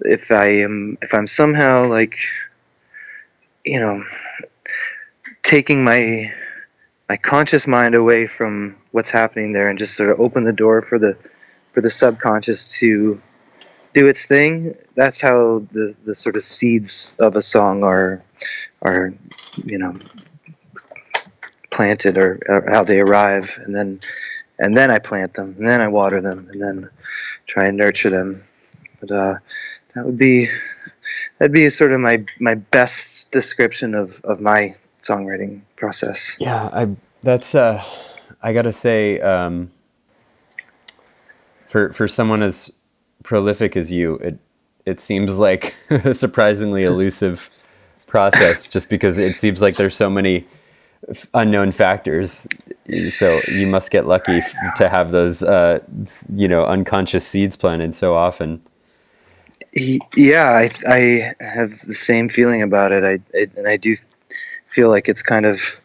Speaker 2: if I am if I'm somehow like you know taking my my conscious mind away from what's happening there and just sort of open the door for the for the subconscious to do its thing that's how the the sort of seeds of a song are are you know planted or, or how they arrive and then and then I plant them and then I water them and then try and nurture them but uh, that would be that'd be sort of my my best description of of my songwriting process.
Speaker 1: Yeah, I that's uh, I gotta say, um, for for someone as prolific as you, it it seems like a surprisingly elusive process, just because it seems like there's so many unknown factors. So you must get lucky to have those, uh, you know, unconscious seeds planted so often.
Speaker 2: Yeah, I, I have the same feeling about it. I, I and I do feel like it's kind of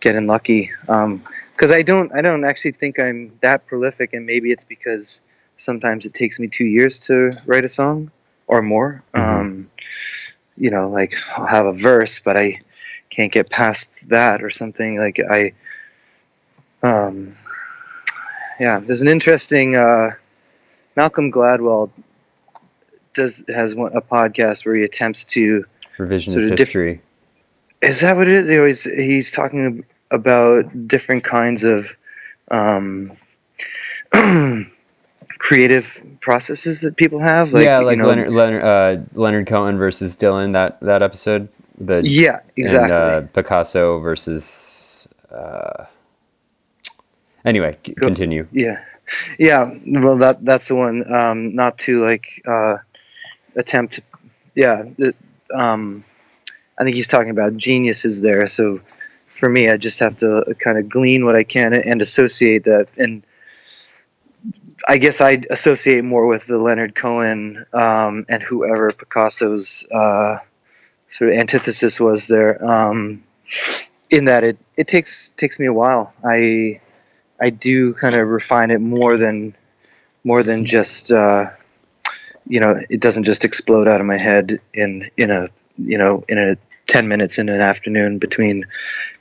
Speaker 2: getting lucky because um, I don't I don't actually think I'm that prolific, and maybe it's because sometimes it takes me two years to write a song or more. Mm-hmm. Um, you know, like I'll have a verse, but I can't get past that or something. Like I, um, yeah, there's an interesting uh, Malcolm Gladwell does has one, a podcast where he attempts to
Speaker 1: revisionist sort of history. Diff-
Speaker 2: is that what it is? He always he's talking about different kinds of um, creative processes that people have.
Speaker 1: Like, yeah, like you know, Leonard Leonard, uh, Leonard Cohen versus Dylan. That that episode.
Speaker 2: The yeah, exactly.
Speaker 1: And, uh, Picasso versus. Uh, anyway, c- continue.
Speaker 2: Yeah, yeah. Well, that that's the one. Um, not to like uh, attempt. Yeah. um, I think he's talking about geniuses there. So for me, I just have to kind of glean what I can and associate that. And I guess I associate more with the Leonard Cohen um, and whoever Picasso's uh, sort of antithesis was there. Um, in that it, it takes takes me a while. I I do kind of refine it more than more than just uh, you know it doesn't just explode out of my head in in a you know in a 10 minutes in an afternoon between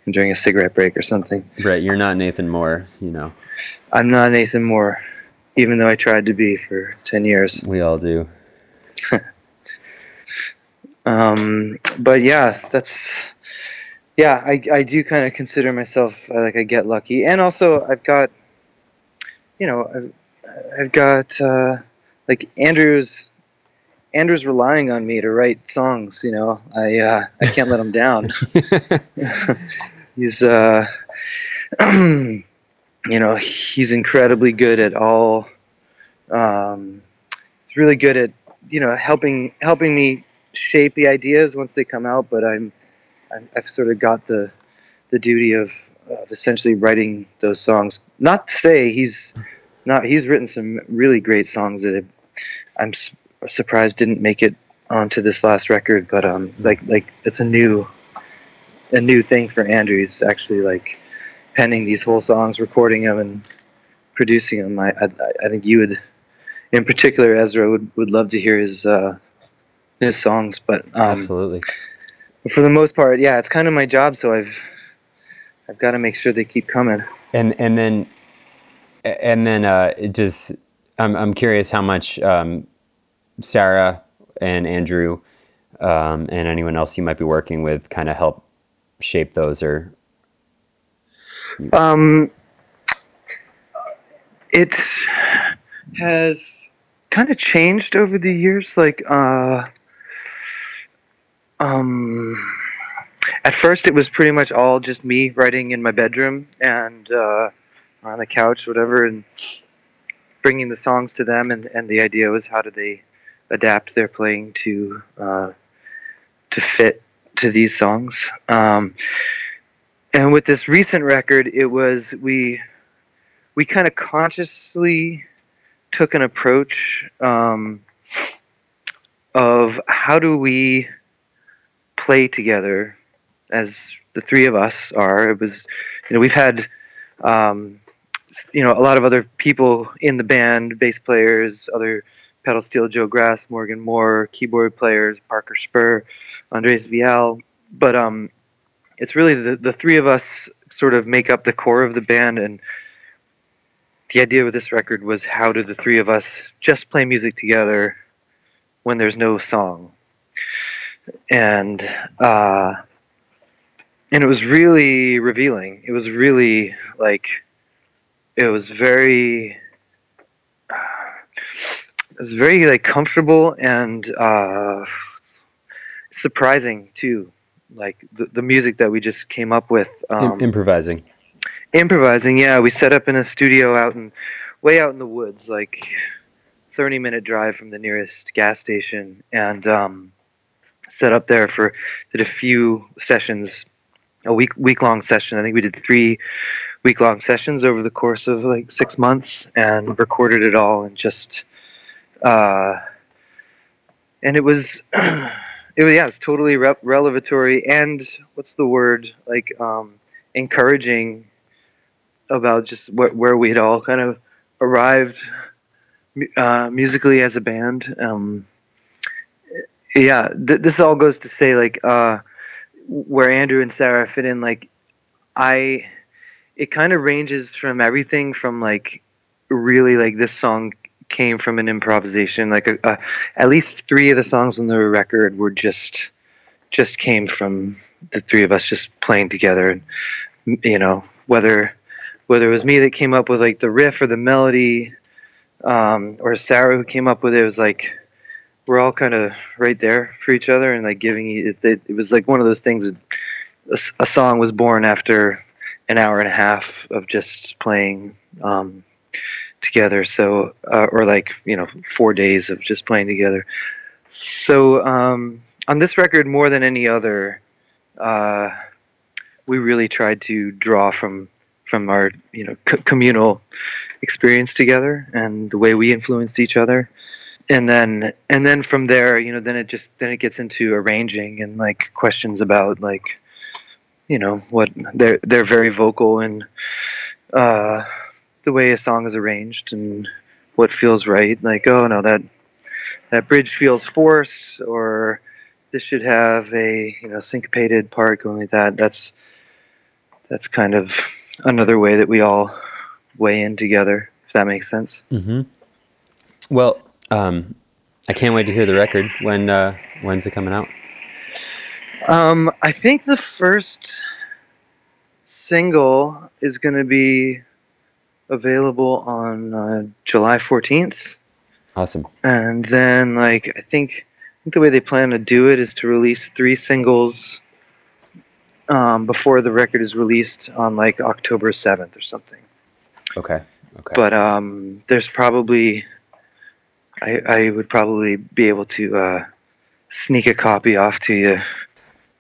Speaker 2: during a cigarette break or something.
Speaker 1: Right, you're not Nathan Moore, you know.
Speaker 2: I'm not Nathan Moore, even though I tried to be for 10 years.
Speaker 1: We all do.
Speaker 2: um, but yeah, that's yeah. I I do kind of consider myself uh, like I get lucky, and also I've got you know I've I've got uh, like Andrew's Andrew's relying on me to write songs. You know, I uh, I can't let him down. he's uh, you know, he's incredibly good at all. Um, he's really good at you know helping helping me shape the ideas once they come out. But I'm, i have sort of got the the duty of, of essentially writing those songs. Not to say he's not he's written some really great songs that have, I'm su- surprised didn't make it onto this last record. But um, like like it's a new a new thing for Andrew. He's actually like penning these whole songs, recording them, and producing them. I I, I think you would, in particular, Ezra would, would love to hear his uh, his songs. But um,
Speaker 1: absolutely,
Speaker 2: for the most part, yeah, it's kind of my job. So I've I've got to make sure they keep coming.
Speaker 1: And and then and then uh, it just I'm I'm curious how much um, Sarah and Andrew um, and anyone else you might be working with kind of help shape those or
Speaker 2: um it has kind of changed over the years like uh um at first it was pretty much all just me writing in my bedroom and uh on the couch whatever and bringing the songs to them and and the idea was how do they adapt their playing to uh to fit to these songs. Um, and with this recent record, it was we we kind of consciously took an approach um, of how do we play together as the three of us are. It was, you know, we've had, um, you know, a lot of other people in the band, bass players, other pedal steel Joe Grass, Morgan Moore, keyboard players, Parker Shper, Andres Vial. But um, it's really the, the three of us sort of make up the core of the band. And the idea with this record was how do the three of us just play music together when there's no song? And uh, and it was really revealing. It was really like it was very it was very like comfortable and uh, surprising too. Like the, the music that we just came up with.
Speaker 1: Um, improvising.
Speaker 2: Improvising, yeah. We set up in a studio out in way out in the woods, like thirty minute drive from the nearest gas station, and um, set up there for did a few sessions, a week week long session. I think we did three week long sessions over the course of like six months, and recorded it all and just uh, and it was it was yeah, it was totally re- revelatory and what's the word like um, encouraging about just wh- where we had all kind of arrived uh, musically as a band. Um, yeah, th- this all goes to say like uh, where Andrew and Sarah fit in. Like I, it kind of ranges from everything from like really like this song came from an improvisation. Like a, a, at least three of the songs on the record were just just came from the three of us just playing together. And you know whether whether it was me that came up with like the riff or the melody, um, or Sarah who came up with it, it was like we're all kind of right there for each other and like giving it, it, it was like one of those things. A, a song was born after an hour and a half of just playing. Um, together. So, uh, or like you know, four days of just playing together. So um, on this record, more than any other, uh, we really tried to draw from from our you know co- communal experience together and the way we influenced each other and then and then from there you know then it just then it gets into arranging and like questions about like you know what they're they're very vocal and uh the way a song is arranged and what feels right. Like, oh no, that that bridge feels forced, or
Speaker 3: this should have a you know syncopated part going like that. That's that's kind of another way that we all weigh in together, if that makes sense.
Speaker 1: Mm-hmm. Well, um, I can't wait to hear the record. When uh, when's it coming out?
Speaker 3: Um, I think the first single is going to be available on uh, July 14th.
Speaker 1: Awesome.
Speaker 3: And then, like, I think, I think the way they plan to do it is to release three singles um, before the record is released on like October 7th or something.
Speaker 1: Okay. Okay.
Speaker 3: But um, there's probably, I, I would probably be able to uh, sneak a copy off to you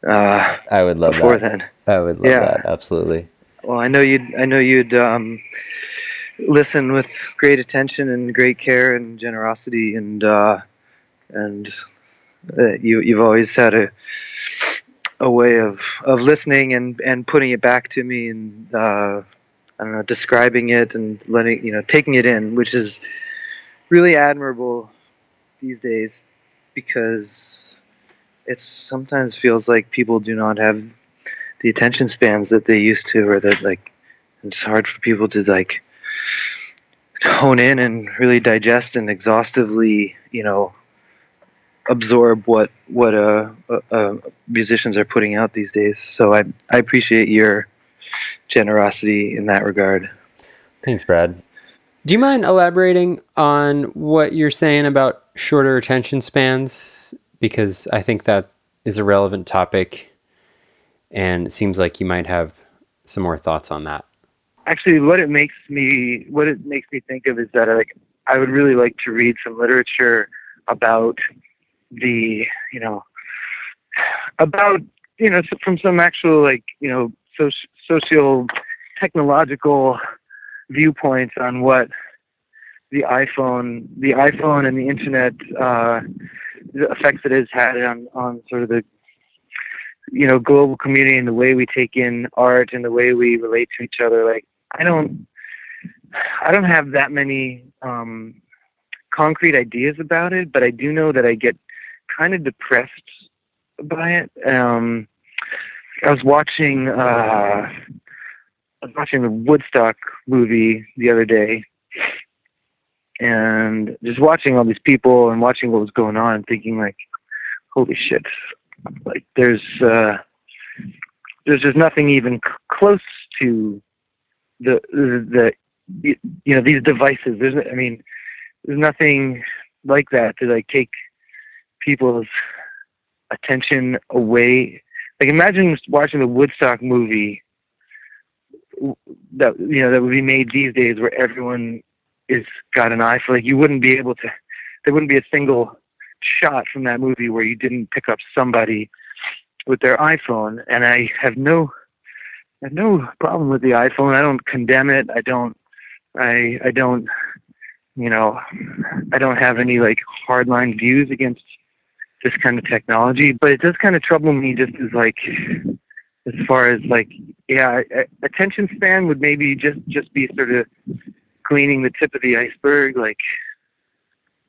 Speaker 3: uh,
Speaker 1: I would love
Speaker 3: before
Speaker 1: that.
Speaker 3: then.
Speaker 1: I would love
Speaker 3: Yeah.
Speaker 1: that. Absolutely.
Speaker 3: Well, I know you'd. I know you'd um, listen with great attention and great care and generosity, and uh, and uh, you you've always had a a way of, of listening and, and putting it back to me and uh, I don't know describing it and letting you know taking it in, which is really admirable these days because it sometimes feels like people do not have the attention spans that they used to or that like it's hard for people to like hone in and really digest and exhaustively you know absorb what what uh, uh, uh, musicians are putting out these days so I, I appreciate your generosity in that regard
Speaker 1: Thanks, Brad. Do you mind elaborating on what you're saying about shorter attention spans? Because I think that is a relevant topic, and it seems like you might have some more thoughts on that.
Speaker 2: actually what it makes me what it makes me think of is that like I would really like to read some literature about the you know about you know from some actual like you know soci- socio technological viewpoints on what the iPhone the iPhone and the internet uh, the effects it has had on on sort of the you know global community and the way we take in art and the way we relate to each other like I don't I don't have that many um, concrete ideas about it, but I do know that I get kind of depressed by it. Um, I was watching uh, I was watching the Woodstock movie the other day, and just watching all these people and watching what was going on, and thinking like, "Holy shit!" Like there's uh, there's just nothing even c- close to the the you know these devices. There's I mean, there's nothing like that to like take people's attention away. Like imagine watching the Woodstock movie that you know that would be made these days, where everyone is got an iPhone. Like you wouldn't be able to. There wouldn't be a single shot from that movie where you didn't pick up somebody with their iPhone. And I have no I have no problem with the iPhone. I don't condemn it. I don't. I I don't. You know, I don't have any like hardline views against this kind of technology, but it does kind of trouble me just as like as far as like yeah, attention span would maybe just just be sort of cleaning the tip of the iceberg. Like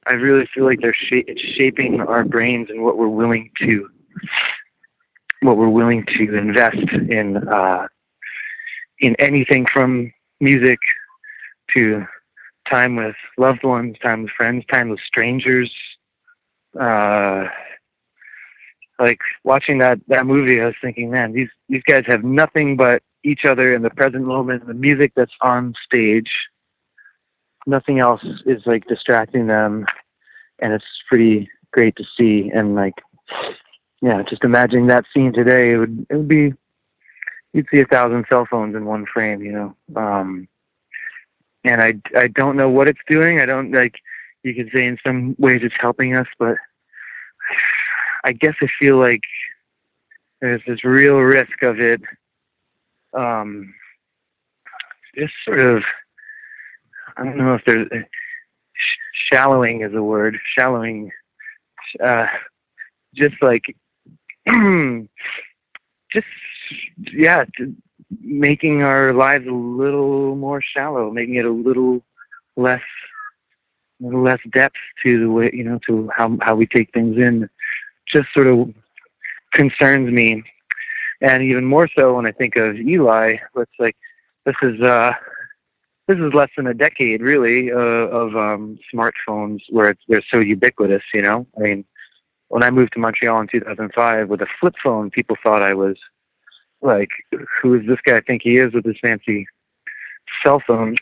Speaker 2: I really feel like they're it's shaping our brains and what we're willing to what we're willing to invest in uh, in anything from music to time with loved ones, time with friends, time with strangers. Uh, like watching that that movie, I was thinking, man, these these guys have nothing but each other in the present moment, the music that's on stage. Nothing else is like distracting them, and it's pretty great to see. And like, yeah, just imagining that scene today, it would it would be you'd see a thousand cell phones in one frame, you know. Um, and I I don't know what it's doing. I don't like. You could say in some ways it's helping us, but I guess I feel like there's this real risk of it. Um, just sort of. I don't know if there's sh- shallowing is a word. Shallowing. Uh, just like just yeah making our lives a little more shallow making it a little less a little less depth to the way you know to how how we take things in just sort of concerns me, and even more so when I think of Eli. It's like this is uh, this is less than a decade, really, uh, of um, smartphones where it's, they're so ubiquitous. You know, I mean, when I moved to Montreal in 2005 with a flip phone, people thought I was like, "Who is this guy? I think he is with his fancy cell phone?"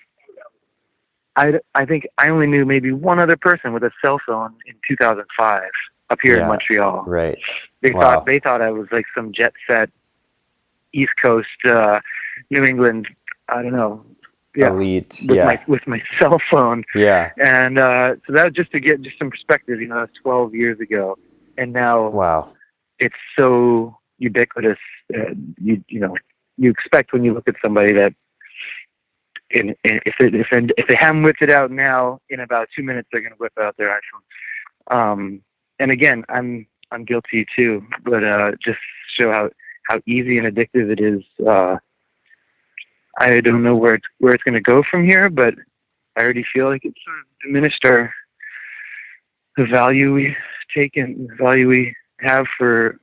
Speaker 2: I, I think I only knew maybe one other person with a cell phone in 2005 up here
Speaker 1: Yeah.
Speaker 2: in Montreal.
Speaker 1: Right.
Speaker 2: They
Speaker 1: Wow.
Speaker 2: thought they thought I was like some jet set East Coast uh New England I don't know. Yeah.
Speaker 1: Elite.
Speaker 2: With
Speaker 1: yeah.
Speaker 2: my with my cell phone.
Speaker 1: yeah.
Speaker 2: And uh so that was just to get just some perspective, you know, that's twelve years ago. And now
Speaker 1: Wow.
Speaker 2: it's so ubiquitous uh, you you know, you expect when you look at somebody that in, in, if it, if if they haven't whipped it out now, in about two minutes they're going to whip out their iPhone. Um, and again, I'm I'm guilty too, but uh, just show how how easy and addictive it is. Uh, I don't know where it's where it's going to go from here, but I already feel like it's sort of diminished our the value we take and the value we have for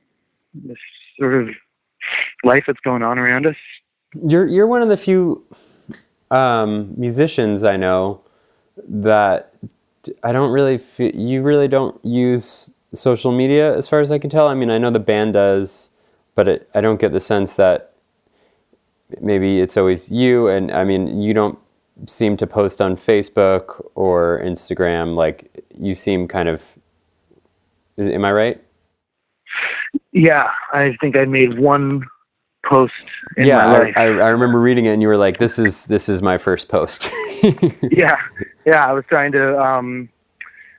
Speaker 2: this sort of life that's going on around us.
Speaker 1: You're you're one of the few um, musicians I know that I don't really fe you really don't use social media as far as I can tell. I mean, I know the band does, but it, I don't get the sense that maybe it's always you. And I mean, you don't seem to post on Facebook or Instagram. Like you seem kind of. Am I right?
Speaker 2: Yeah, I think I made one post in
Speaker 1: yeah,
Speaker 2: my
Speaker 1: I. I, I remember reading it, and you were like, "This is this is my first post."
Speaker 2: yeah, yeah. I was trying to um,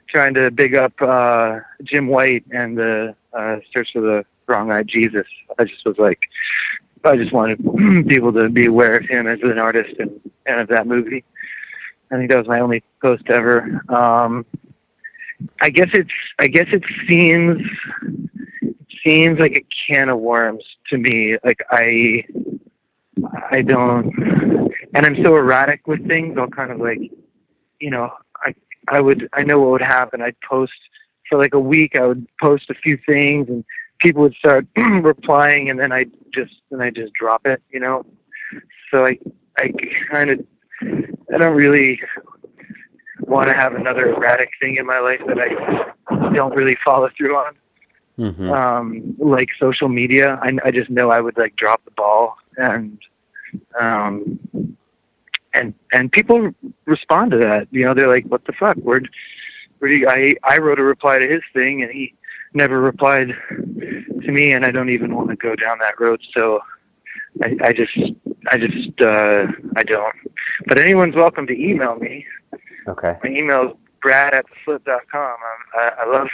Speaker 2: trying to big up uh, Jim White and the uh, Search for the Wrong Eyed Jesus. I just was like, I just wanted people to be aware of him as an artist and, and of that movie. I think that was my only post ever. Um, I guess it's I guess it seems seems like a can of worms to me. Like I I don't and I'm so erratic with things, I'll kind of like you know, I I would I know what would happen. I'd post for like a week I would post a few things and people would start replying and then I just then I just drop it, you know. So I I kind of I don't really want to have another erratic thing in my life that I don't really follow through on
Speaker 1: hmm
Speaker 2: um, like social media. I, I just know I would like drop the ball and um, and and people respond to that. You know, they're like, "What the fuck? Where where do you?" I I wrote a reply to his thing, and he never replied to me, and I don't even want to go down that road. So I, I just I just uh, I don't. But anyone's welcome to email me.
Speaker 1: Okay.
Speaker 2: My email is brad at theslip.com. Um, I, I love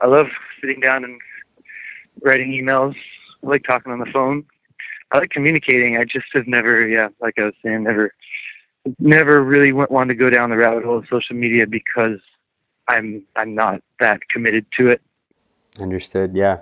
Speaker 2: I love sitting down and writing emails. I like talking on the phone. I like communicating. I just have never, yeah, like I was saying, never, never really wa- wanted to go down the rabbit hole of social media because I'm I'm not that committed to it.
Speaker 1: Understood. Yeah.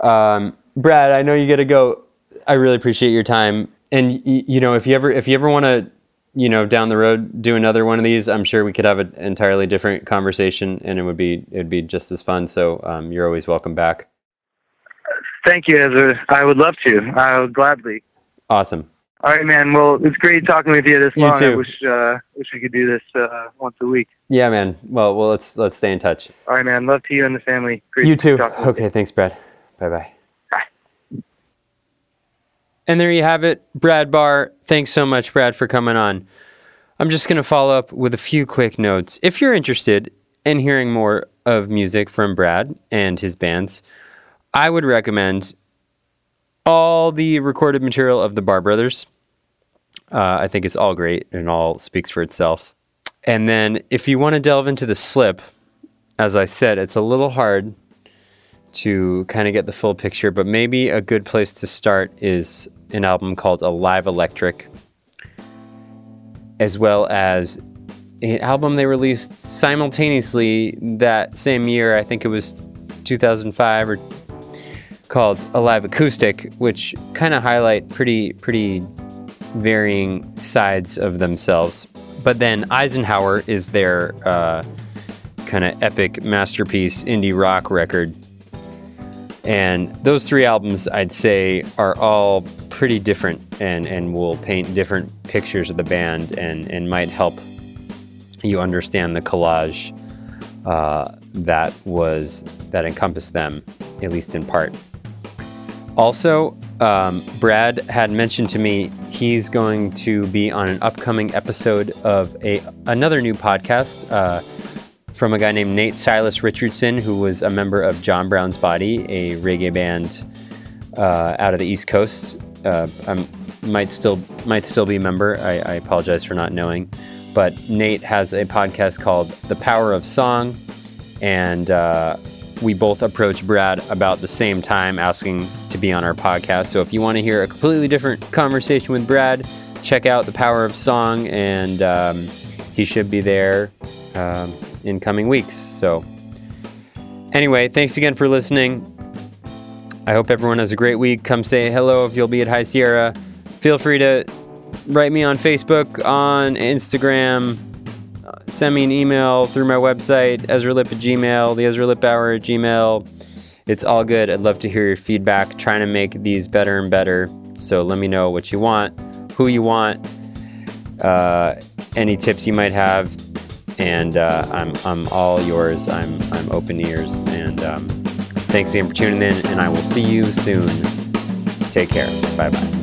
Speaker 1: Um, Brad, I know you got to go. I really appreciate your time. And you know, if you ever if you ever want to, you know, down the road do another one of these, I'm sure we could have an entirely different conversation, and it would be it would be just as fun. So um, you're always welcome back.
Speaker 2: Thank you, Ezra. I would love to. I would gladly.
Speaker 1: Awesome.
Speaker 2: All right, man. Well, it's great talking with you this
Speaker 1: You
Speaker 2: long. I wish uh, wish we could do this uh, once a week.
Speaker 1: Yeah, man. Well, well, let's let's stay in touch.
Speaker 2: All right, man. Love to you and the family. Great
Speaker 1: You too.
Speaker 2: you.
Speaker 1: Okay. Thanks, Brad. Bye. Bye. And there you have it, Brad Barr. Thanks so much, Brad, for coming on. I'm just going to follow up with a few quick notes. If you're interested in hearing more of music from Brad and his bands, I would recommend all the recorded material of the Barr Brothers. Uh, I think it's all great and all speaks for itself. And then if you want to delve into the slip, as I said, it's a little hard to kind of get the full picture, but maybe a good place to start is an album called Alivelectric, as well as an album they released simultaneously that same year. I think it was 2005 or called Aliveacoustic, which kind of highlight pretty pretty varying sides of themselves. But then Eisenhower is their uh, kind of epic masterpiece indie rock record And those three albums, I'd say, are all pretty different and, and will paint different pictures of the band and, and might help you understand the collage uh, that was that encompassed them, at least in part. Also, um, Brad had mentioned to me he's going to be on an upcoming episode of a another new podcast uh, from a guy named Nate Silas Richardson, who was a member of John Brown's Body, a reggae band uh, out of the East Coast. Uh, I might still might still be a member. I, I apologize for not knowing, but Nate has a podcast called The Power of Song, and uh, we both approached Brad about the same time asking to be on our podcast. So if you want to hear a completely different conversation with Brad, check out The Power of Song, and um, he should be there um, in coming weeks. So, anyway, thanks again for listening. I hope everyone has a great week. Come say hello if you'll be at High Sierra. Feel free to write me on Facebook, on Instagram, send me an email through my website, Ezra Lipp at Gmail, the Ezra Lipp Hour at Gmail. It's all good. I'd love to hear your feedback, trying to make these better and better. So let me know what you want, who you want, uh, any tips you might have, and uh, I'm, I'm all yours. I'm, I'm open ears. And um, thanks again for tuning in, and I will see you soon. Take care. Bye bye.